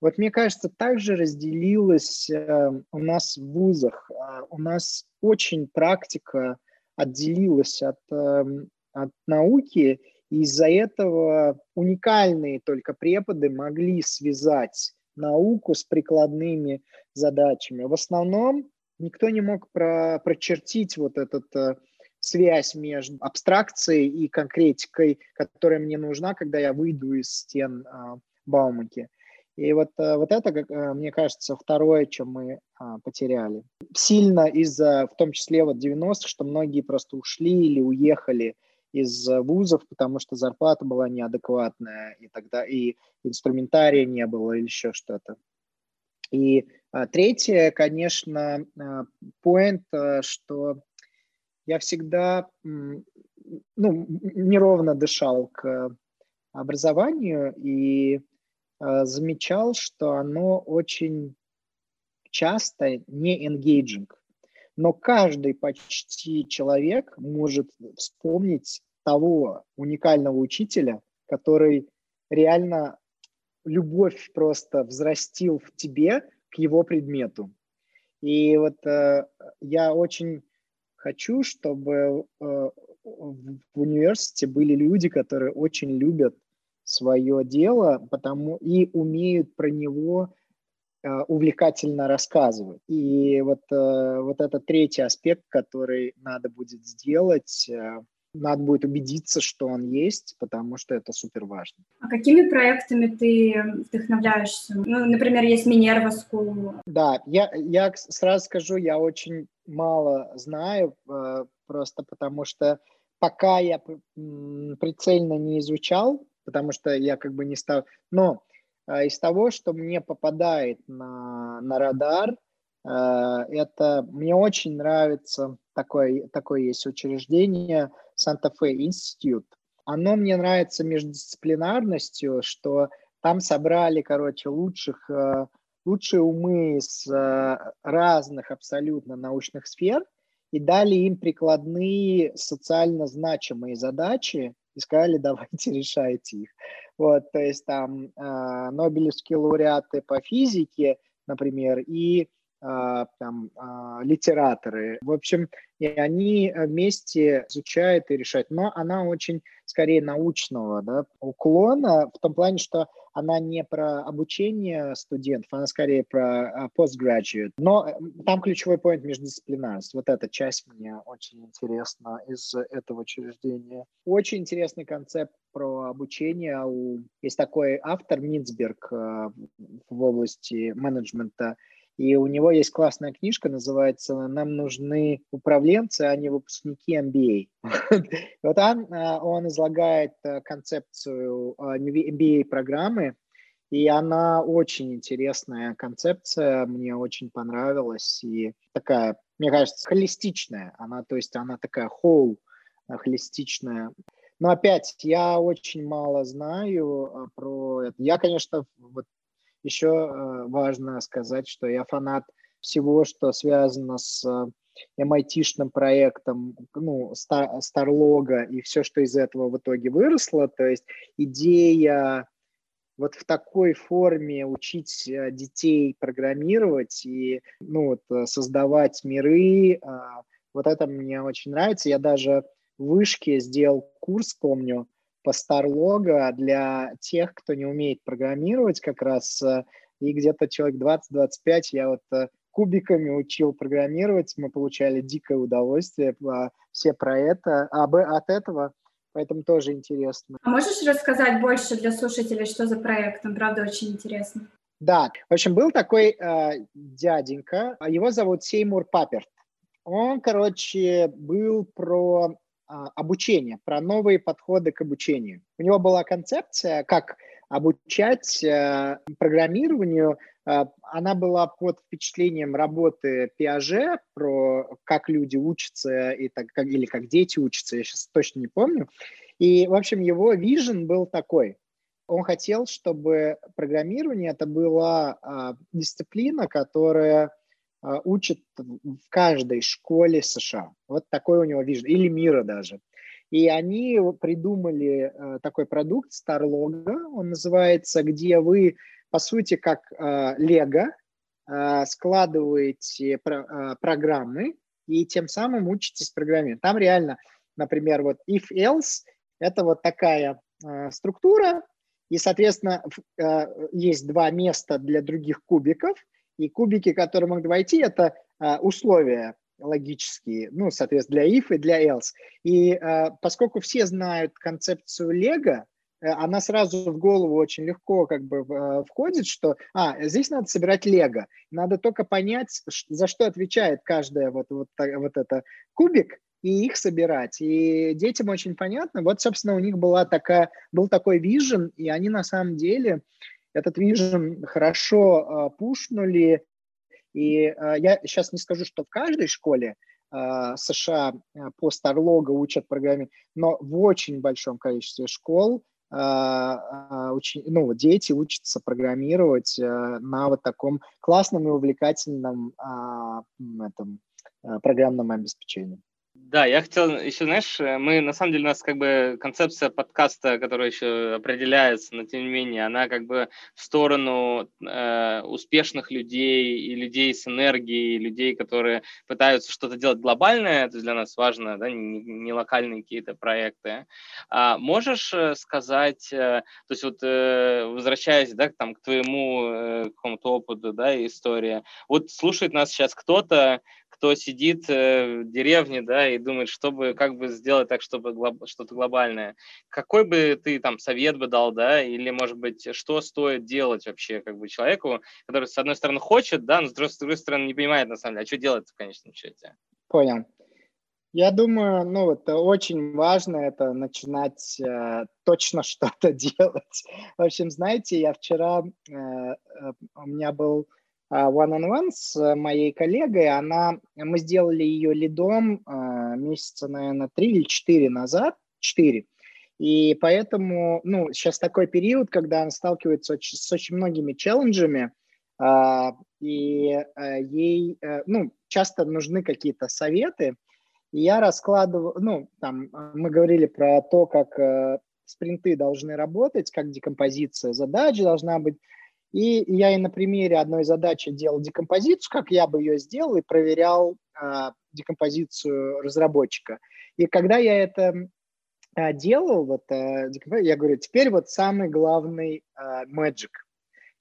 Вот мне кажется, также разделилась э, у нас в вузах. Э, у нас очень практика отделилась от, э, от науки, и из-за этого уникальные только преподы могли связать науку с прикладными задачами. В основном никто не мог про, прочертить вот этот э, связь между абстракцией и конкретикой, которая мне нужна, когда я выйду из стен э, Баумаки. И вот, э, вот это, как, э, мне кажется, второе, чем мы э, потеряли. Сильно из-за, в том числе вот 90-х, что многие просто ушли или уехали из вузов, потому что зарплата была неадекватная, и тогда и инструментария не было, или еще что-то. И а, третье, конечно, а, point, а, что я всегда ну, неровно дышал к образованию и а, замечал, что оно очень часто не engaging. Но каждый почти человек может вспомнить того уникального учителя, который реально любовь просто взрастил в тебе к его предмету. И вот э, я очень хочу, чтобы э, в университете были люди, которые очень любят свое дело, потому и умеют про него э, увлекательно рассказывать. И вот, э, вот это третий аспект, который надо будет сделать, надо будет убедиться, что он есть, потому что это супер важно. А какими проектами ты вдохновляешься? Ну, например, есть Минерва School. Да, я, я сразу скажу, я очень мало знаю, э, просто потому что пока я прицельно не изучал, потому что я как бы не стал... Но э, из того, что мне попадает на, на радар, э, это мне очень нравится такое, такое есть учреждение – Санта-Фе Институт. Оно мне нравится междисциплинарностью, что там собрали, короче, лучших, лучшие умы из э, разных абсолютно научных сфер и дали им прикладные социально значимые задачи и сказали, давайте решайте их. Вот, то есть там э, Нобелевские лауреаты по физике, например, и там, а, литераторы. В общем, и они вместе изучают и решают. Но она очень, скорее, научного да, уклона, в том плане, что она не про обучение студентов, она скорее про а, postgraduate. Но там ключевой point междисциплинарность. Вот эта часть мне очень интересна из этого учреждения. Очень интересный концепт про обучение. Есть такой автор Минцберг в области менеджмента, и у него есть классная книжка, называется «Нам нужны управленцы, а не выпускники MBA». Вот он, а, излагает э, концепцию MBA-программы, и она очень интересная концепция, мне очень понравилась, и такая, мне кажется, холистичная. Она, то есть она такая whole, э, холистичная. Но опять, я очень мало знаю э, про это. Я, конечно, вот еще э, важно сказать, что я фанат всего, что связано с MIT-шным э, проектом, ну, Старлога и все, что из этого в итоге выросло. То есть идея вот в такой форме учить э, детей программировать и ну, вот, создавать миры, вот это мне очень нравится. Я даже в вышке сделал курс, помню, по Starlog для тех, кто не умеет программировать как раз, э, и где-то человек 20-25 я вот э, кубиками учил программировать, мы получали дикое удовольствие, а, все про это, а от этого, поэтому тоже интересно. А можешь рассказать больше для слушателей, что за проект? Он, правда, очень интересный. Да, в общем, был такой э, дяденька, его зовут Сеймур Паперт. Он, короче, был про а, обучение, про новые подходы к обучению. У него была концепция, как обучать э, программированию. Э, она была под впечатлением работы Пиаже про как люди учатся и так, как, или как дети учатся, я сейчас точно не помню. И, в общем, его вижен был такой. он хотел, чтобы программирование это была а, дисциплина, которая а, учит в каждой школе США. Вот такой у него вижен, или мира даже. И они придумали а, такой продукт StarLogo, он называется, где вы, по сути, как Лего, складываете программы и тем самым учитесь программировать. Там реально, например, вот if-else – это вот такая структура, и, соответственно, э, есть два места для других кубиков, и кубики, которые могут войти, это э, условия логические, ну, соответственно, для if и для else. И э, поскольку все знают концепцию Лего, она сразу в голову очень легко как бы входит, что а, здесь надо собирать лего. Надо только понять, за что отвечает каждая вот, вот, вот это кубик, и их собирать. И детям очень понятно. Вот, собственно, у них была такая, был такой вижен, и они на самом деле этот вижен хорошо э, пушнули. И э, я сейчас не скажу, что в каждой школе э, США по Старлога учат программе, но в очень большом количестве школ очень, ну, дети учатся программировать на вот таком классном и увлекательном этом, программном обеспечении. Да, я хотел еще, знаешь, э, мы, на самом деле, у нас как бы концепция подкаста, которая еще определяется, но тем не менее, она как бы в сторону э, успешных людей и людей с энергией, людей, которые пытаются что-то делать глобальное, это для нас важно, да, не, не локальные какие-то проекты. А можешь э, сказать, э, то есть вот э, возвращаясь, да, там, к твоему э, какому-то опыту, да, истории, вот слушает нас сейчас кто-то, кто сидит э, в деревне, да, и думает, чтобы, как бы сделать так, чтобы глоб, что-то глобальное. Какой бы ты там совет бы дал, да, или, может быть, что стоит делать вообще, как бы, человеку, который, с одной стороны, хочет, да, но с другой, стороны, не понимает, на самом деле, а что делать в конечном счете? Понял. Я думаю, ну, это очень важно, это начинать э, точно что-то делать. В общем, знаете, я вчера, э, э, у меня был а, one-on-one с э, моей коллегой. Она, мы сделали ее лидом а, месяца, наверное, три или четыре назад. Четыре. И поэтому, ну, сейчас такой период, когда она сталкивается с очень многими челленджами, а, и э, ей, э, ну, часто нужны какие-то советы. И я раскладываю, ну, там, мы говорили про то, как спринты должны работать, как декомпозиция задач должна быть, и я и на примере одной задачи делал декомпозицию, как я бы ее сделал, и проверял э, декомпозицию разработчика. И когда я это э, делал, вот, э, я говорю, теперь вот самый главный э.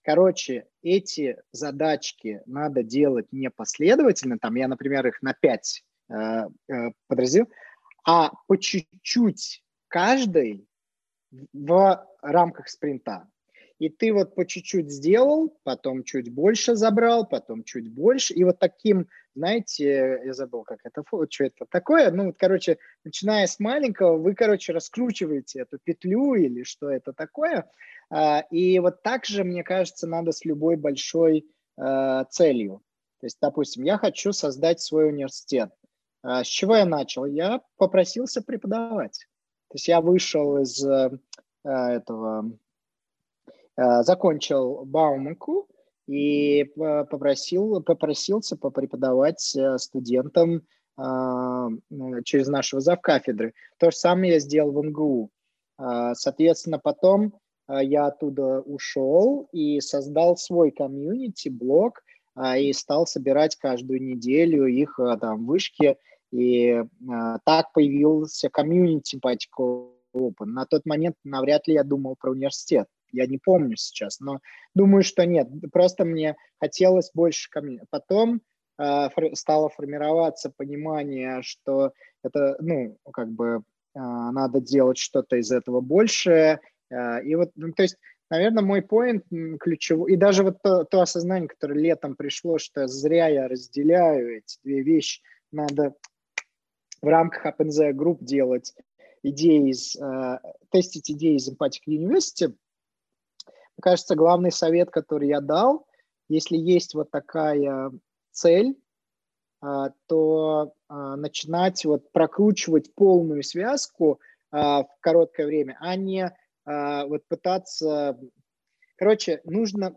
Короче, эти задачки надо делать не последовательно, там я, например, их на 5 э, э, подразделил, а по чуть-чуть каждой в рамках спринта. И ты вот по чуть-чуть сделал, потом чуть больше забрал, потом чуть больше. И вот таким, знаете, я забыл, как это, что это такое. Ну, вот, короче, начиная с маленького, вы, короче, раскручиваете эту петлю или что это такое. А, и вот так же, мне кажется, надо с любой большой а, целью. То есть, допустим, я хочу создать свой университет. А, с чего я начал? Я попросился преподавать. То есть я вышел из этого закончил Бауманку и попросил, попросился попреподавать э, студентам а, через нашего завкафедры. То же самое я сделал в МГУ. Соответственно, потом я оттуда ушел и создал свой комьюнити, блог, и стал собирать каждую неделю их там вышки. И так появился комьюнити Патико Open. На тот момент навряд ли я думал про университет. Я не помню сейчас, но думаю, что нет. Просто мне хотелось больше комьюнити. Потом э, стало формироваться понимание, что это, ну, как бы э, надо делать что-то из этого больше. Э, и вот, ну, то есть, наверное, мой поинт ключевой, и даже вот то, то осознание, которое летом пришло, что зря я разделяю эти две вещи, надо в рамках OpenZ Group делать идеи из, э, тестить идеи из Empathic University, мне кажется, главный совет, который я дал, если есть вот такая цель, а, то а, начинать вот прокручивать полную связку а, в короткое время, а не вот пытаться... Короче, нужно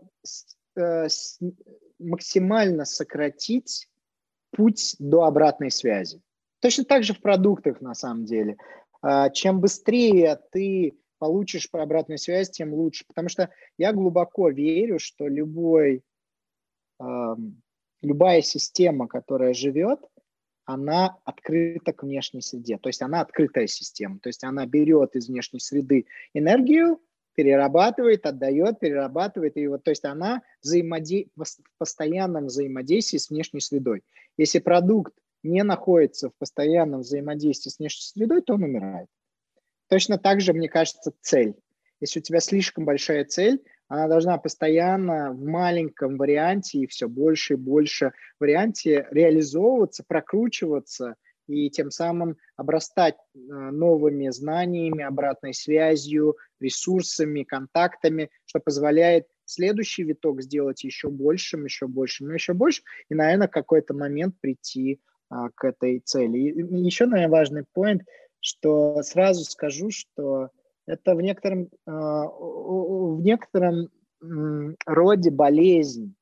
э, максимально сократить путь до обратной связи. Точно так же в продуктах на самом деле. Чем быстрее ты получишь обратную связь, тем лучше. Потому что я глубоко верю, что любой, любая система, которая живет, она открыта к внешней среде. То есть она открытая система. То есть она берет из внешней среды энергию, перерабатывает, отдает, перерабатывает. И вот, то есть она взаимоде... в постоянном взаимодействии с внешней средой. Если продукт не находится в постоянном взаимодействии с внешней средой, то он умирает. Точно так же, мне кажется, цель. Если у тебя слишком большая цель, она должна постоянно в маленьком варианте и все больше и больше варианте реализовываться, прокручиваться и тем самым обрастать э, новыми знаниями, обратной связью, ресурсами, контактами, что позволяет следующий виток сделать еще большим, еще большим, еще больше, и, наверное, какой-то момент прийти а, к этой цели. И еще, наверное, важный point, что сразу скажу, что это в некотором, а, в некотором роде болезнь.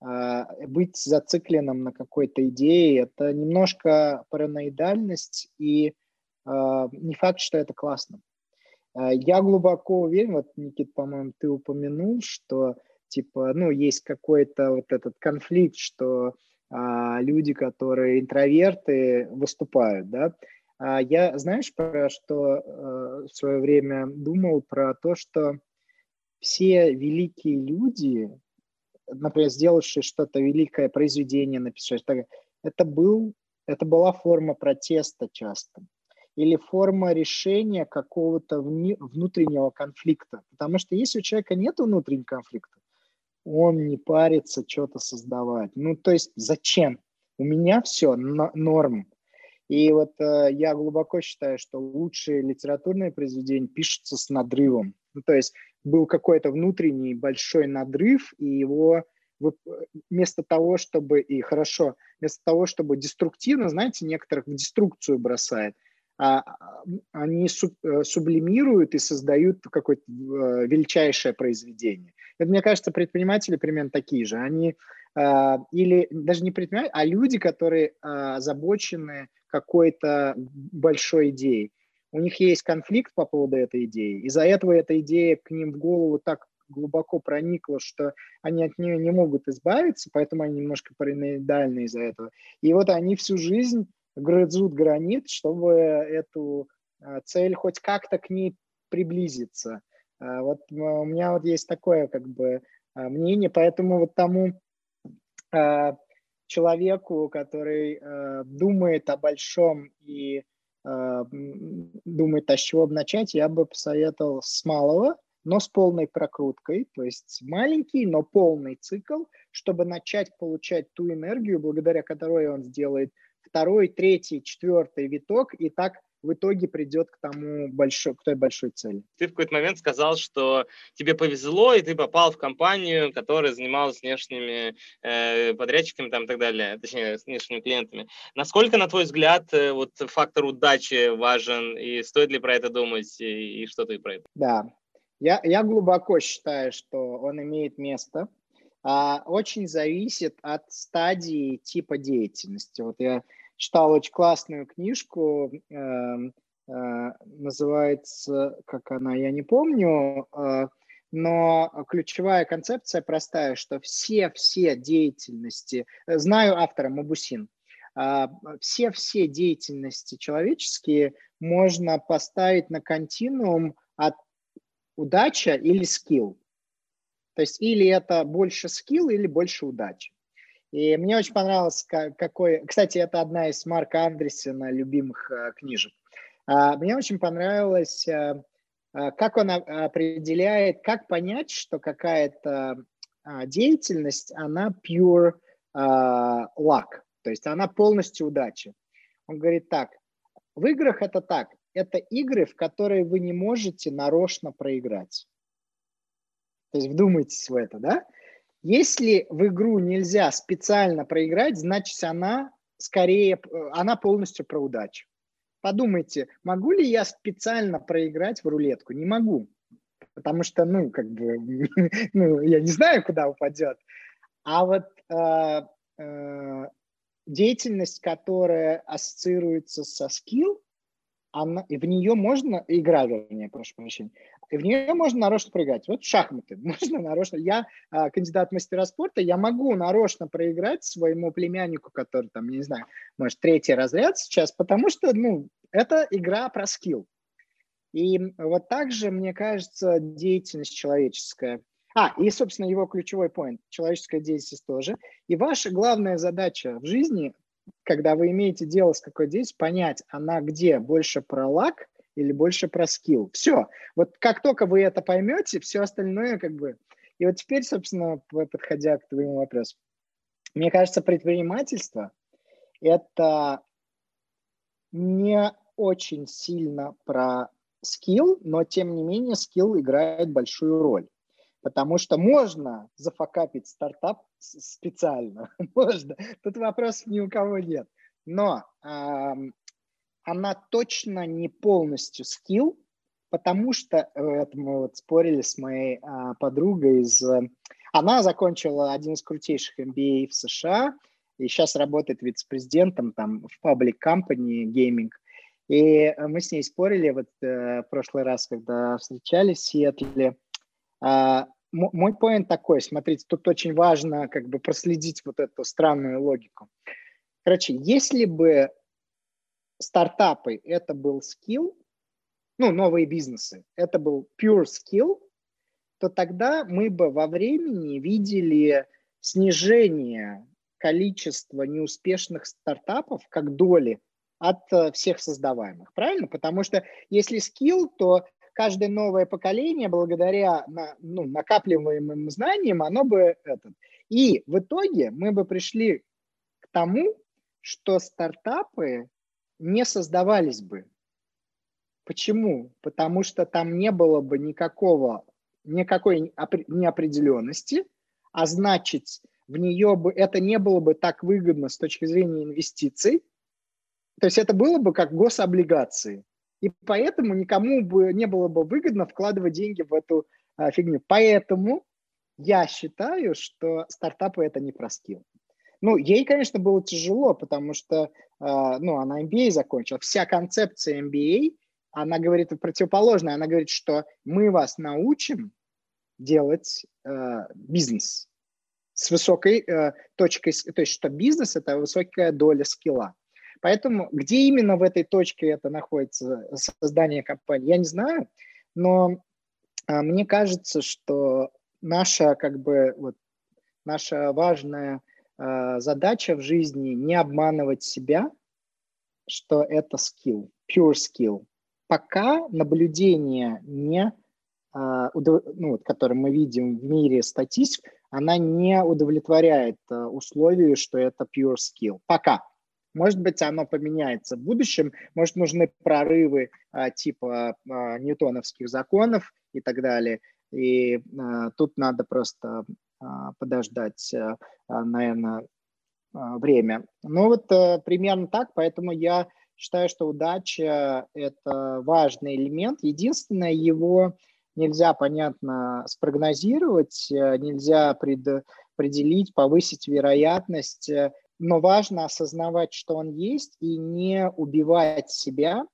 А, быть зацикленным на какой-то идее – это немножко параноидальность, и а, не факт, что это классно. Я глубоко уверен, вот, Никит, по-моему, ты упомянул, что типа, ну, есть какой-то вот этот конфликт, что а, люди, которые интроверты, выступают, да, я, знаешь, про что э, в свое время думал, про то, что все великие люди, например, сделавшие что-то великое произведение, написавшие, это, был, это была форма протеста часто или форма решения какого-то внутреннего конфликта. Потому что если у человека нет внутреннего конфликта, он не парится что-то создавать. Ну, то есть зачем? У меня все норм. И вот э, я глубоко считаю, что лучшие литературные произведения пишутся с надрывом. Ну, то есть был какой-то внутренний большой надрыв, и его вместо того, чтобы, и хорошо, вместо того, чтобы деструктивно, знаете, некоторых в деструкцию бросает, а, они суб, э, сублимируют и создают какое-то э, величайшее произведение. Это, мне кажется, предприниматели примерно такие же. Они а, или даже не предприниматели, а люди, которые а, озабочены какой-то большой идеей. У них есть конфликт по поводу этой идеи. Из-за этого эта идея к ним в голову так глубоко проникла, что они от нее не могут избавиться, поэтому они немножко параноидальны из-за этого. И вот они всю жизнь грызут гранит, чтобы эту а, цель хоть как-то к ней приблизиться. Вот у меня вот есть такое как бы мнение, поэтому вот тому человеку, который э, думает о большом и э, думает, а с чего бы начать, я бы посоветовал с малого, но с полной прокруткой, то есть маленький, но полный цикл, чтобы начать получать ту энергию, благодаря которой он сделает второй, третий, четвертый виток, и так в итоге придет к тому большой, к той большой цели. Ты в какой-то момент сказал, что тебе повезло, и ты попал в компанию, которая занималась внешними э, подрядчиками там, и так далее, точнее, с внешними клиентами. Насколько, на твой взгляд, э, вот фактор удачи важен, и стоит ли про это думать, и, и что ты про это? Да, я, я глубоко считаю, что он имеет место. А, очень зависит от стадии типа деятельности. Вот я читал очень классную книжку, э, э, называется, как она, я не помню, э, но ключевая концепция простая, что все-все деятельности, знаю автора Мабусин, все-все деятельности человеческие можно поставить на континуум от удача или скилл. То есть или это больше скилл, или больше удачи. И мне очень понравилось, какой... Кстати, это одна из Марка Андресена любимых э, книжек. А, мне очень понравилось, э, э, как он определяет, как понять, что какая-то а, деятельность, она pure а, luck, то есть она полностью удача. Он говорит так, в играх это так, это игры, в которые вы не можете нарочно проиграть. То есть вдумайтесь в это, да? Если в игру нельзя специально проиграть, значит она скорее, она полностью про удачу. Подумайте, могу ли я специально проиграть в рулетку? Не могу. потому что, ну, как бы, ну, я не знаю, куда упадет. А вот э, э, деятельность, которая ассоциируется со скилл, она, в нее можно, игра, вернее, прошу прощения, и в нее можно нарочно проиграть. Вот шахматы, можно нарочно. Я а, кандидат мастера спорта, я могу нарочно проиграть своему племяннику, который там, не знаю, может, третий разряд сейчас, потому что, ну, это игра про скилл. И вот также, мне кажется, деятельность человеческая. А, и, собственно, его ключевой point, человеческая деятельность тоже. И ваша главная задача в жизни когда вы имеете дело с какой деятельностью, понять, она где больше про лак или больше про скилл. Все. Вот как только вы это поймете, все остальное как бы... И вот теперь, собственно, подходя к твоему вопросу. Мне кажется, предпринимательство – это не очень сильно про скилл, но тем не менее скилл играет большую роль. Потому что можно зафакапить стартап специально. можно. Тут вопросов ни у кого нет. Но она точно не полностью скилл, потому что э, это мы вот спорили с моей э, подругой из... Она закончила один из крутейших MBA в США и сейчас работает вице-президентом там в паблик компании gaming. И мы с ней спорили вот э, в прошлый раз, когда встречались в Сиэтле. Э, мой поинт такой, смотрите, тут очень важно как бы проследить вот эту странную логику. Короче, если бы стартапы это был скилл, ну, новые бизнесы, это был pure skill, то тогда мы бы во времени видели снижение количества неуспешных стартапов как доли от э, всех создаваемых, правильно? Потому что если скилл, то каждое новое поколение, благодаря на, ну, накапливаемым знаниям, оно бы этот. И в итоге мы бы пришли к тому, что стартапы не создавались бы. Почему? Потому что там не было бы никакого, никакой неопределенности, а значит, в нее бы это не было бы так выгодно с точки зрения инвестиций. То есть это было бы как гособлигации. И поэтому никому бы не было бы выгодно вкладывать деньги в эту а, фигню. Поэтому я считаю, что стартапы это не про скилл. Ну, ей, конечно, было тяжело, потому что, ну, она MBA закончила. Вся концепция MBA, она говорит противоположное. Она говорит, что мы вас научим делать э, бизнес с высокой э, точкой, то есть что бизнес – это высокая доля скилла. Поэтому где именно в этой точке это находится, создание компании, я не знаю, но а, мне кажется, что наша как бы вот наша важная а, задача в жизни не обманывать себя, что это скилл, pure skill. Пока наблюдение не, а, ну, которое мы видим в мире статистик, она не удовлетворяет условию, что это pure skill. Пока. Может быть, оно поменяется в будущем, может, нужны прорывы типа ньютоновских законов и так далее. И тут надо просто подождать, а, наверное, а, время. Ну вот а, примерно так, поэтому я считаю, что удача – это важный элемент. Единственное, его нельзя, понятно, спрогнозировать, э, нельзя предопределить, повысить вероятность – но важно осознавать, что он есть, и не убивать себя,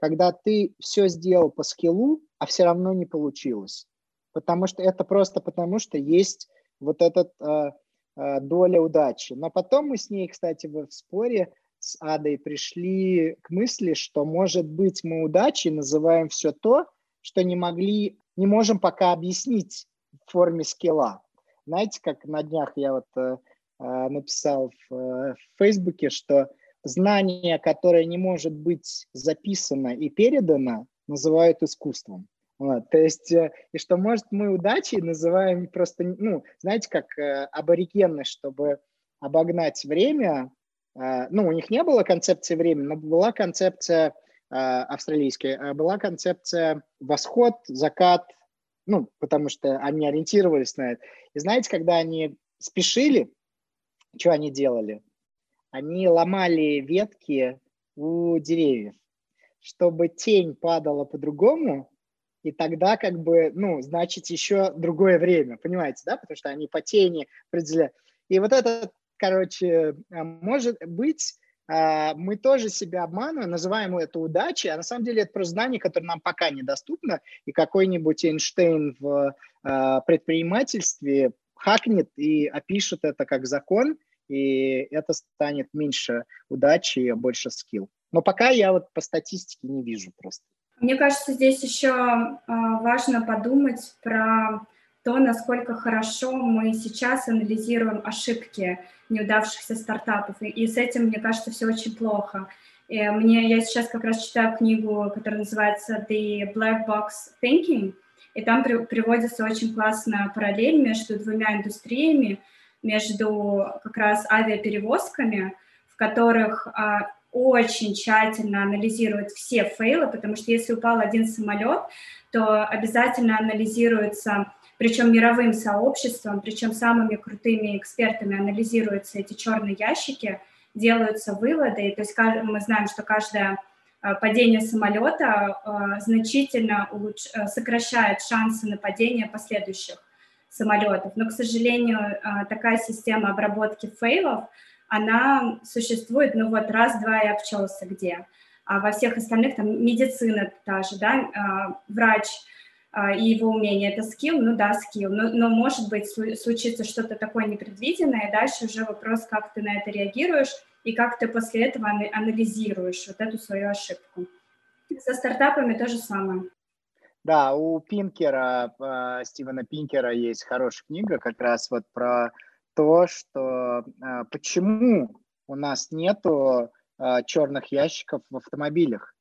когда ты все сделал по скиллу, а все равно не получилось. Потому что это просто потому, что есть вот эта э, э, доля удачи. Но потом мы с ней, кстати, в споре с Адой пришли к мысли, что, может быть, мы удачей называем все то, что не могли, не можем пока объяснить в форме скилла. Знаете, как на днях я вот э, а, написал в, э, в Фейсбуке, что знание, которое не может быть записано и передано, называют искусством. Вот, то есть, э, и что, может, мы удачей называем просто, ну, знаете, как э, аборигены, чтобы обогнать время, ну, у них не было концепции времени, но была концепция австралийская, была концепция восход, закат, ну, потому что они ориентировались на это. И знаете, когда они спешили, что они делали? Они ломали ветки у деревьев, чтобы тень падала по-другому, и тогда как бы, ну, значит, еще другое время, понимаете, да, потому что они по тени определяют. И вот это, короче, а, может быть, а, мы тоже себя обманываем, называем это удачей, а на самом деле это просто знание, которое нам пока недоступно, и какой-нибудь Эйнштейн в а, предпринимательстве хакнет и опишет это как закон, и это станет меньше удачи, больше скилл. Но пока я вот по статистике не вижу просто. Мне кажется, здесь еще важно подумать про то, насколько хорошо мы сейчас анализируем ошибки неудавшихся стартапов. И, с этим, мне кажется, все очень плохо. И мне, я сейчас как раз читаю книгу, которая называется The Black Box Thinking, и там при, приводится очень классная параллель между двумя индустриями, между как раз авиаперевозками, в которых а, очень тщательно анализируют все фейлы, потому что если упал один самолет, то обязательно анализируется причем мировым сообществом, причем самыми крутыми экспертами анализируются эти черные ящики, делаются выводы. То есть мы знаем, что каждое э, падение самолета э, значительно улуч... Э, сокращает шансы на падение последующих самолетов. Но, к сожалению, такая система обработки фейлов, она существует, ну вот раз-два и обчелся где. А во всех остальных, там, медицина та же, да, врач – а, и его умение. Это скилл, ну да, скилл, но, но может быть случится что-то такое непредвиденное, и дальше уже вопрос, как ты на это реагируешь и как ты после этого анализируешь вот эту свою ошибку. Со стартапами то же самое. Да, у Пинкера, э, Стивена Пинкера есть хорошая книга как раз вот про то, что э, почему у нас нету э, черных ящиков в автомобилях.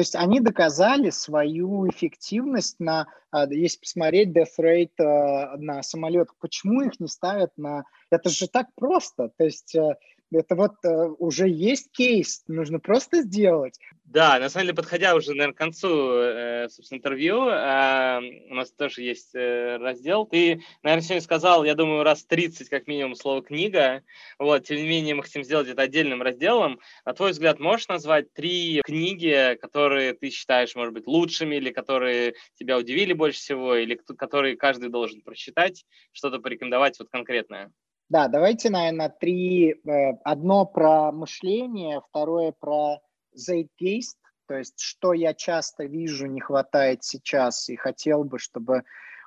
То есть они доказали свою эффективность на, а, если посмотреть death rate а, на самолетах, почему их не ставят на... Это же так просто. То есть э, это вот э, уже есть кейс, нужно просто сделать. Да, на самом деле, подходя уже, наверное, к концу, э, собственно, интервью, э, у нас тоже есть э, раздел. Ты, наверное, сегодня сказал, я думаю, раз 30 как минимум слово «книга». Вот, тем не менее, мы хотим сделать это отдельным разделом. На твой взгляд, можешь назвать три книги, которые ты считаешь, может быть, лучшими, или которые тебя удивили больше всего, или которые каждый должен прочитать, что-то порекомендовать вот конкретное? Да, давайте, наверное, три. Э, одно про мышление, второе про zeitgeist, то есть что я часто вижу не хватает сейчас и хотел бы, чтобы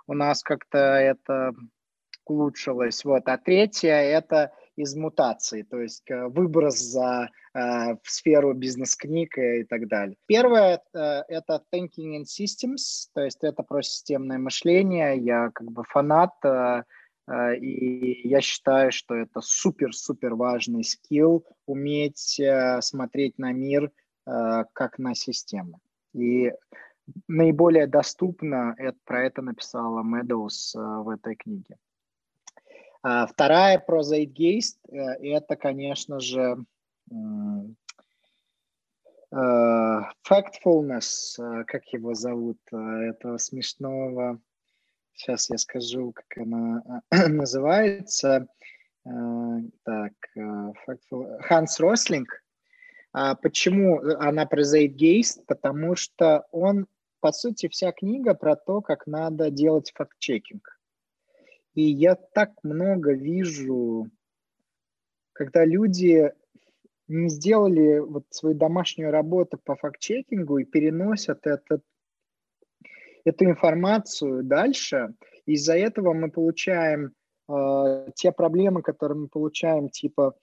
у нас как-то это улучшилось. Вот. А третье – это из мутации, то есть э, выброс за э, в сферу бизнес-книг и так далее. Первое это Thinking in Systems, то есть это про системное мышление. Я как бы фанат и я считаю, что это супер-супер важный скилл уметь э, смотреть на мир э, как на систему. И наиболее доступно это, про это написала Медоуз в этой книге. А вторая про Zeitgeist – это, конечно же, Factfulness, как его зовут, этого смешного Сейчас я скажу, как она называется. Э, так, э, Ханс Рослинг. А почему она про Zeitgeist? Потому что он, по сути, вся книга про то, как надо делать факт-чекинг. И я так много вижу, когда люди не сделали вот свою домашнюю работу по факт-чекингу и переносят этот эту информацию дальше. Из-за этого мы получаем э, те проблемы, которые мы получаем, типа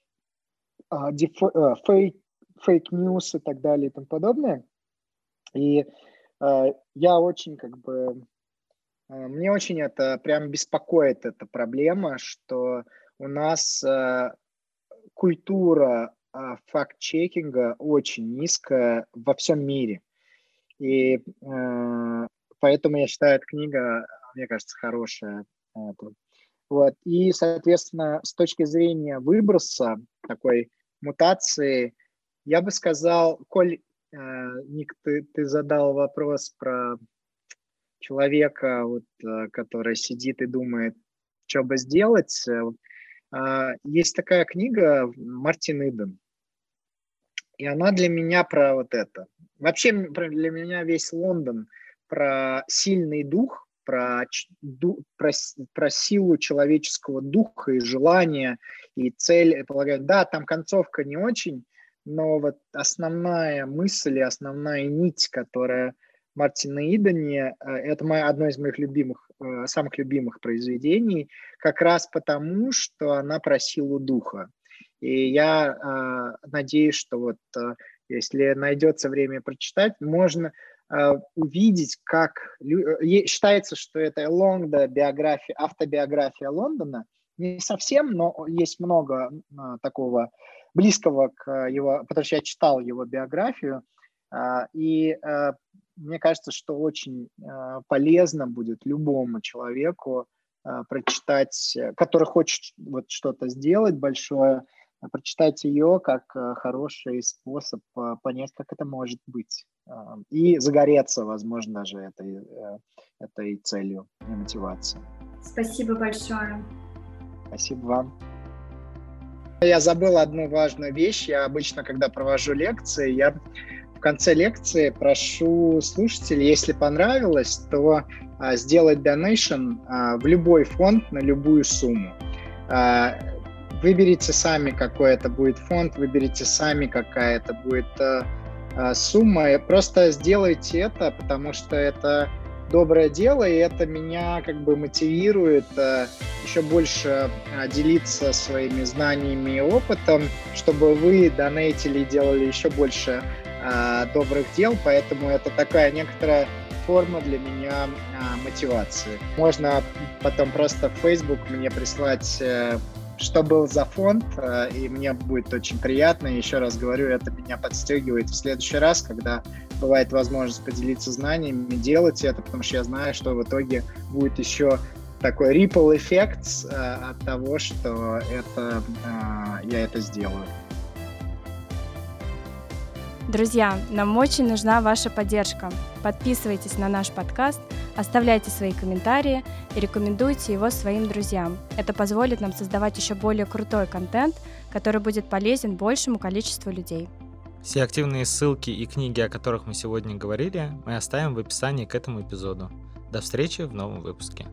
э, э, фейк, фейк news и так далее и тому подобное. И э, я очень как бы э, мне очень это прям беспокоит эта проблема, что у нас э, культура э, факт-чекинга очень низкая во всем мире. И э, Поэтому я считаю, эта книга, мне кажется, хорошая. Вот. И, соответственно, с точки зрения выброса такой мутации, я бы сказал, Коль, э, Ник, ты, ты задал вопрос про человека, вот, э, который сидит и думает, что бы сделать. Э, есть такая книга Мартин Иден, и она для меня про вот это. Вообще для меня весь Лондон – про сильный дух, про, про, про силу человеческого духа и желания, и цель, полагаю, да, там концовка не очень, но вот основная мысль и основная нить, которая Мартина Идани, э, это мое, одно из моих любимых, э, самых любимых произведений, как раз потому, что она про силу духа. И я э, надеюсь, что вот э, если найдется время прочитать, можно увидеть, как э, считается, что это Лонгда биография, автобиография Лондона. Не совсем, но есть много э, такого близкого к его, потому что я читал его биографию, э, и э, мне кажется, что очень э, полезно будет любому человеку э, прочитать, который хочет вот что-то сделать большое, прочитать ее как э, хороший способ э, понять, как это может быть. Э, и загореться, возможно, даже этой, этой целью и мотивацией. Спасибо большое. Спасибо вам. Я забыл одну важную вещь. Я обычно, когда провожу лекции, я в конце лекции прошу слушателей, если понравилось, то сделать donation в любой фонд на любую сумму. Выберите сами, какой это будет фонд, выберите сами, какая это будет э, э, сумма. И просто сделайте это, потому что это доброе дело, и это меня как бы мотивирует э, еще больше э, делиться своими знаниями и опытом, чтобы вы донейтили и делали еще больше э, добрых дел, поэтому это такая некоторая форма для меня э, мотивации. Можно потом просто в Facebook мне прислать э, что был за фонд, э, и мне будет очень приятно. Еще раз говорю, это меня подстегивает в следующий раз, когда бывает возможность поделиться знаниями, делать это, потому что я знаю, что в итоге будет еще такой ripple эффект от того, что это, э, я это сделаю. Друзья, нам очень нужна ваша поддержка. Подписывайтесь на наш подкаст, оставляйте свои комментарии и рекомендуйте его своим друзьям. Это позволит нам создавать еще более крутой контент, который будет полезен большему количеству людей. Все активные ссылки и книги, о которых мы сегодня говорили, мы оставим в описании к этому эпизоду. До встречи в новом выпуске.